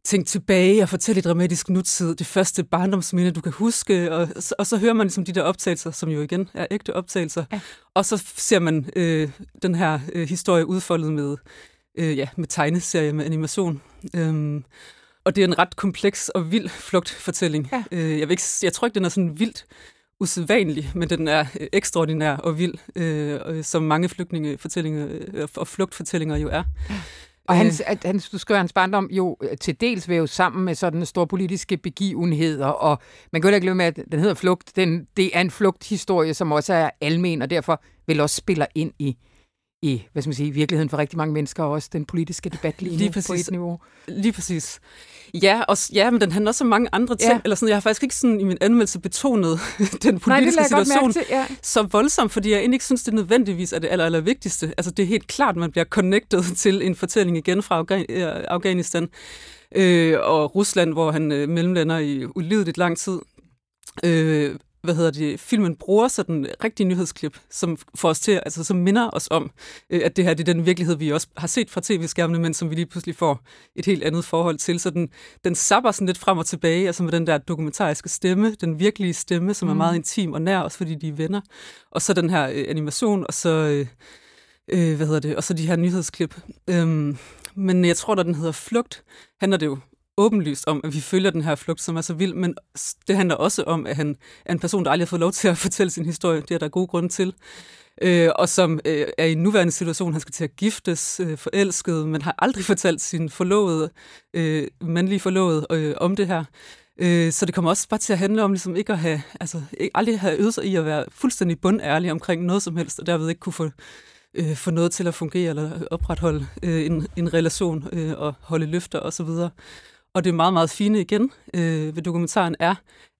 tænke tilbage og fortælle i dramatisk nutid det første barndomsminde, du kan huske. Og, og så hører man ligesom de der optagelser, som jo igen er ægte optagelser. Ja. Og så ser man øh, den her øh, historie udfoldet med, øh, ja, med tegneserie, med animation. Øhm, og det er en ret kompleks og vild flugtfortælling. Ja. Øh, jeg, vil ikke, jeg tror ikke, den er sådan vildt usædvanlig, men den er øh, ekstraordinær og vild, øh, som mange flygtningefortællinger øh, og flugtfortællinger jo er. Og hans, at hans, du skriver, hans barndom jo til dels væves sammen med sådan store politiske begivenheder, og man kan jo ikke glemme, at den hedder Flugt. Den, det er en flugthistorie, som også er almen, og derfor vil også spiller ind i i, hvad skal man sige, virkeligheden for rigtig mange mennesker, og også den politiske debat lige, lige præcis. på et niveau. Lige præcis. Ja, og, ja, men den handler også om mange andre ting. Ja. Eller sådan, jeg har faktisk ikke sådan i min anmeldelse betonet den politiske Nej, situation til, ja. så voldsomt, fordi jeg egentlig ikke synes, det nødvendigvis er det aller, aller vigtigste. Altså, det er helt klart, man bliver connected til en fortælling igen fra Afghanistan øh, og Rusland, hvor han øh, mellemlander i ulideligt lang tid. Øh, hvad hedder det, filmen bruger sådan rigtig nyhedsklip, som får os til, altså som minder os om, øh, at det her det er den virkelighed, vi også har set fra tv-skærmene, men som vi lige pludselig får et helt andet forhold til. Så den, den sapper sådan lidt frem og tilbage, altså med den der dokumentariske stemme, den virkelige stemme, som mm. er meget intim og nær, også fordi de er venner. Og så den her øh, animation, og så, øh, øh, hvad hedder det, og så de her nyhedsklip. Øhm, men jeg tror, når den hedder Flugt, handler det jo åbenlyst om, at vi følger den her flugt, som er så vild, men det handler også om, at han er en person, der aldrig har fået lov til at fortælle sin historie. Det er der gode grunde til. Øh, og som øh, er i en nuværende situation, han skal til at giftes, øh, forelsket, men har aldrig fortalt sin forlovede, øh, mandlige forlovede øh, om det her. Øh, så det kommer også bare til at handle om ligesom ikke at have, altså ikke, aldrig have øvet sig i at være fuldstændig bundærlig omkring noget som helst, og derved ikke kunne få, øh, få noget til at fungere eller opretholde øh, en, en relation øh, og holde løfter osv. Og det meget, meget fine igen øh, ved dokumentaren er,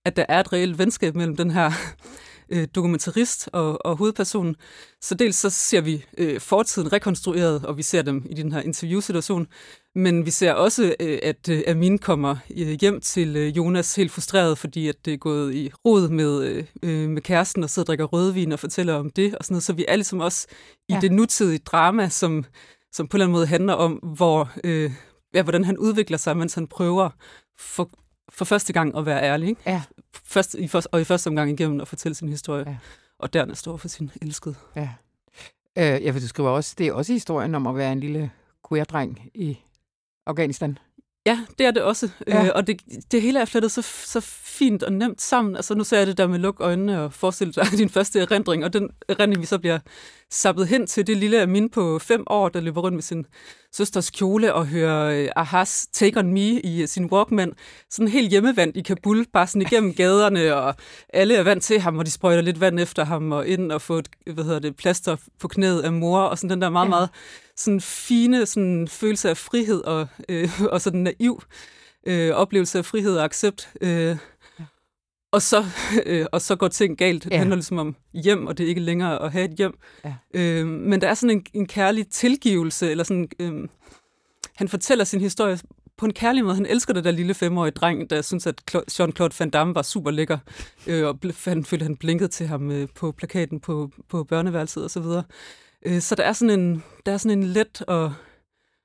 at der er et reelt venskab mellem den her øh, dokumentarist og, og hovedpersonen. Så dels så ser vi øh, fortiden rekonstrueret, og vi ser dem i den her interviewsituation, men vi ser også, øh, at øh, Amin kommer øh, hjem til øh, Jonas helt frustreret, fordi at det er gået i rod med, øh, øh, med kæresten og sidder og drikker rødvin og fortæller om det og sådan noget. Så vi er ligesom også i ja. det nutidige drama, som, som på en eller anden måde handler om, hvor... Øh, ja, hvordan han udvikler sig, mens han prøver for, for første gang at være ærlig. Ikke? Ja. Først, i første, og i første omgang igennem at fortælle sin historie. Ja. Og dernæst over for sin elskede. Ja. Øh, ja, for du skriver også, det er også historien om at være en lille queer-dreng i Afghanistan. Ja, det er det også. Ja. Øh, og det, det hele er flettet så, så fint og nemt sammen. Altså nu ser jeg det der med luk øjnene og forestille dig din første erindring, og den erindring, vi så bliver sappet hen til, det lille Amin på fem år, der løber rundt med sin søsters kjole og hører øh, Ahas Take On Me i øh, sin Walkman. Sådan helt hjemmevandt i Kabul, bare sådan igennem gaderne, og alle er vant til ham, og de sprøjter lidt vand efter ham, og ind og få et hvad hedder det, plaster på knæet af mor, og sådan den der meget, ja. meget sådan fine sådan følelse af frihed og, øh, og sådan naiv øh, oplevelse af frihed og accept. Øh, og, så, øh, og så går ting galt. Det Ja. handler ligesom om hjem, og det er ikke længere at have et hjem. Ja. Øh, men der er sådan en, en kærlig tilgivelse, eller sådan, øh, han fortæller sin historie på en kærlig måde. Han elsker det der lille femårige dreng, der synes, at Cla- Jean-Claude Van Damme var super lækker, øh, og han følte, at han blinkede til ham øh, på plakaten på, på børneværelset og så videre. Øh, så der er sådan en, der er sådan en let og,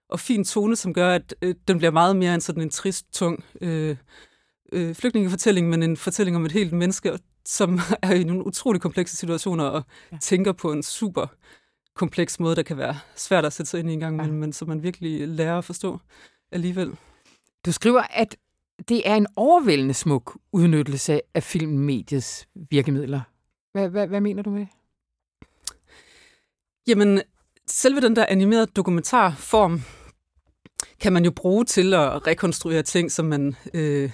og fin tone, som gør, at øh, den bliver meget mere end sådan en trist, tung øh, øh, flygtningefortælling, men en fortælling om et helt menneske, som er i nogle utrolig komplekse situationer og Ja. tænker på en super kompleks måde, der kan være svært at sætte sig ind i en gang, Ja. men som man virkelig lærer at forstå alligevel. Du skriver, at det er en overvældende smuk udnyttelse af filmmediets virkemidler. Hvad, hvad, hvad mener du med det? Jamen, selve den der animerede dokumentarform kan man jo bruge til at rekonstruere ting, som man, øh,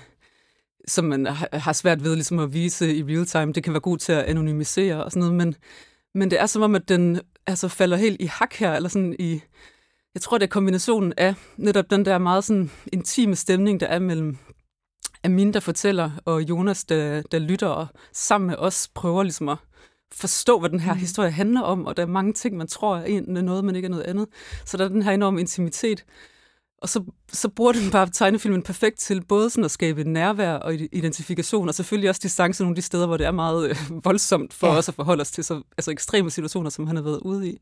som man har svært ved ligesom at vise i real time. Det kan være god til at anonymisere og sådan noget, men, men det er som om, at den altså falder helt i hak her, eller sådan i... Jeg tror, det er kombinationen af netop den der meget sådan intime stemning, der er mellem Amin, der fortæller, og Jonas, der, der lytter, og sammen med os prøver ligesom at forstå, hvad den her Mhm. historie handler om, og der er mange ting, man tror er en noget, men ikke er noget andet. Så der er den her enorme intimitet. Og så, så bruger den bare tegnefilmen perfekt til både sådan at skabe nærvær og identifikation, og selvfølgelig også distance nogle af de steder, hvor det er meget øh, voldsomt for ja. os at forholde os til så altså ekstreme situationer, som han har været ude i.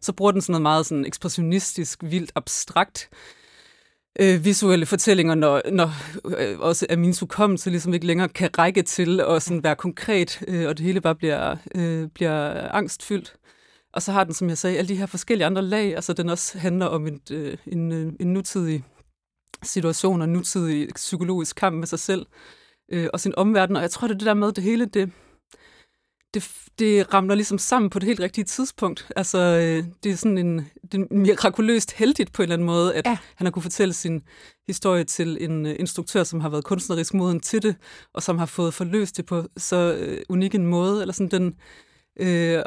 Så bruger den sådan noget meget sådan ekspressionistisk, vildt abstrakt øh, visuelle fortællinger, når, når øh, også Amins hukommelse ligesom ikke længere kan række til at sådan være konkret, øh, og det hele bare bliver, øh, bliver angstfyldt. Og så har den, som jeg sagde, alle de her forskellige andre lag. Altså den også handler om en, øh, en, øh, en nutidig situation og nutidig psykologisk kamp med sig selv øh, og sin omverden. Og jeg tror, det er det der med, det hele, det, det, det ramler ligesom sammen på det helt rigtige tidspunkt. Altså, øh, det er sådan en, det er mirakuløst heldigt på en eller anden måde, at Ja. han har kunne fortælle sin historie til en øh, instruktør, som har været kunstnerisk moden til det, og som har fået forløst det på så øh, unik en måde. Eller sådan den, øh,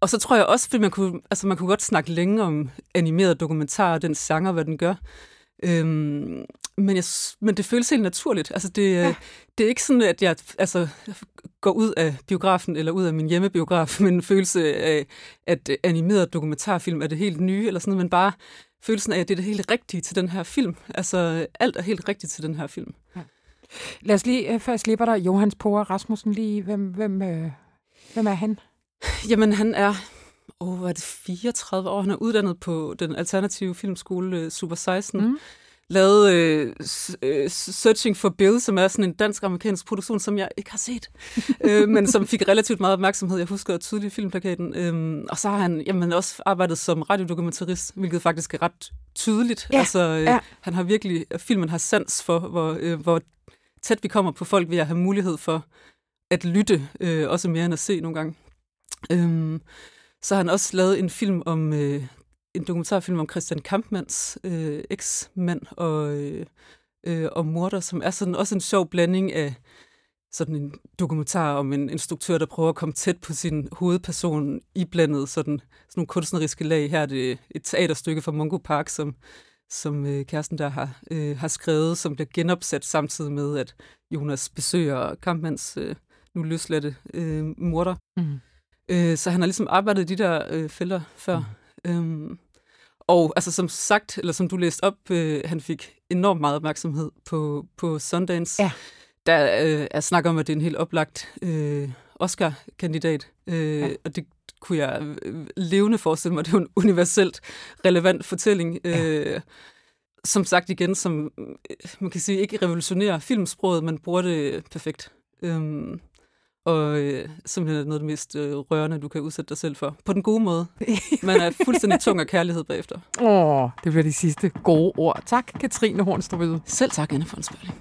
og så tror jeg også, at man kunne, altså man kunne godt snakke længe om animeret dokumentar den genre, hvad den gør. Øhm, men, jeg, men det føles helt naturligt. Altså det, Ja. ja. det er ikke sådan, at jeg altså, går ud af biografen eller ud af min hjemmebiograf med en følelse af, at animeret dokumentarfilm er det helt nye, eller sådan noget, men bare følelsen af, at det er det helt rigtige til den her film. Altså alt er helt rigtigt til den her film. Lad os lige, øh, før jeg slipper dig, Johans Pore Rasmussen lige. Hvem, hvem, øh, hvem er han? Jamen, han er, hvad er det, 34 år. Han er uddannet på den alternative filmskole øh, Super 16. Mm. Lavet øh, øh, Searching for Bill, som er sådan en dansk-amerikansk produktion, som jeg ikke har set, øh, men som fik relativt meget opmærksomhed. Jeg husker tydeligt filmplakaten. Øhm, og så har han jamen, også arbejdet som radiodokumentarist, hvilket faktisk er ret tydeligt. Ja, altså, øh, ja. Han har virkelig, filmen har sans for, hvor, øh, hvor tæt vi kommer på folk ved at have mulighed for at lytte, øh, også mere end at se nogle gange. Øhm, så har han også lavet en film om øh, en dokumentarfilm om Christian Kampmanns øh, eksmand og, øh, øh, og morder, som er sådan også en sjov blanding af sådan en dokumentar om en instruktør, der prøver at komme tæt på sin hovedperson, iblandet sådan, sådan nogle kunstneriske lag. Her er det et teaterstykke fra Mungo Park, som, som øh, kæresten der har, øh, har skrevet, som bliver genopsat samtidig med, at Jonas besøger Kampmanns øh, nu løsladte øh, morder. Mm. Øh, så han har ligesom arbejdet i de der øh, felter før. Mm. Øhm, og altså som sagt, eller som du læste op, øh, han fik enormt meget opmærksomhed på, på Sundance. Ja. Der øh, er snak om, at det er en helt oplagt øh, Oscar-kandidat. Øh, Ja. Og det kunne jeg øh, levende forestille mig. Det er en universelt relevant fortælling. Ja. Øh, som sagt igen, som øh, man kan sige, ikke revolutionerer filmsproget, men bruger det perfekt. Øhm, og øh, simpelthen er noget af det mest øh, rørende, du kan udsætte dig selv for. På den gode måde. Man er fuldstændig tung af kærlighed bagefter. Åh, det bliver de sidste gode ord. Tak, Katrine Hornstrup. Selv tak, Anna Fonsberg.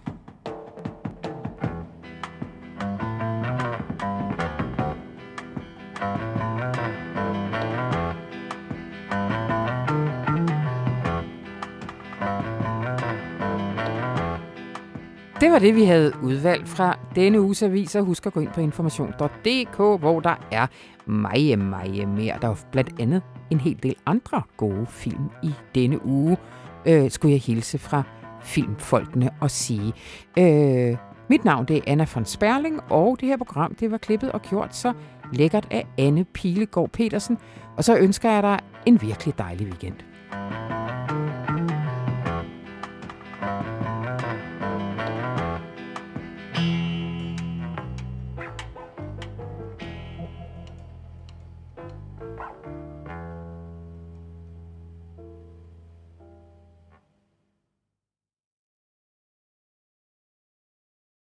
Det var det, vi havde udvalgt fra denne uges aviser. Husk at gå ind på information.dk, hvor der er meget, meget mere. Der er blandt andet en hel del andre gode film i denne uge, øh, skulle jeg hilse fra filmfolkene og sige. Øh, mit navn det er Anna von Sperling, og det her program det var klippet og gjort så lækkert af Anne Pilegaard Petersen. Og så ønsker jeg dig en virkelig dejlig weekend.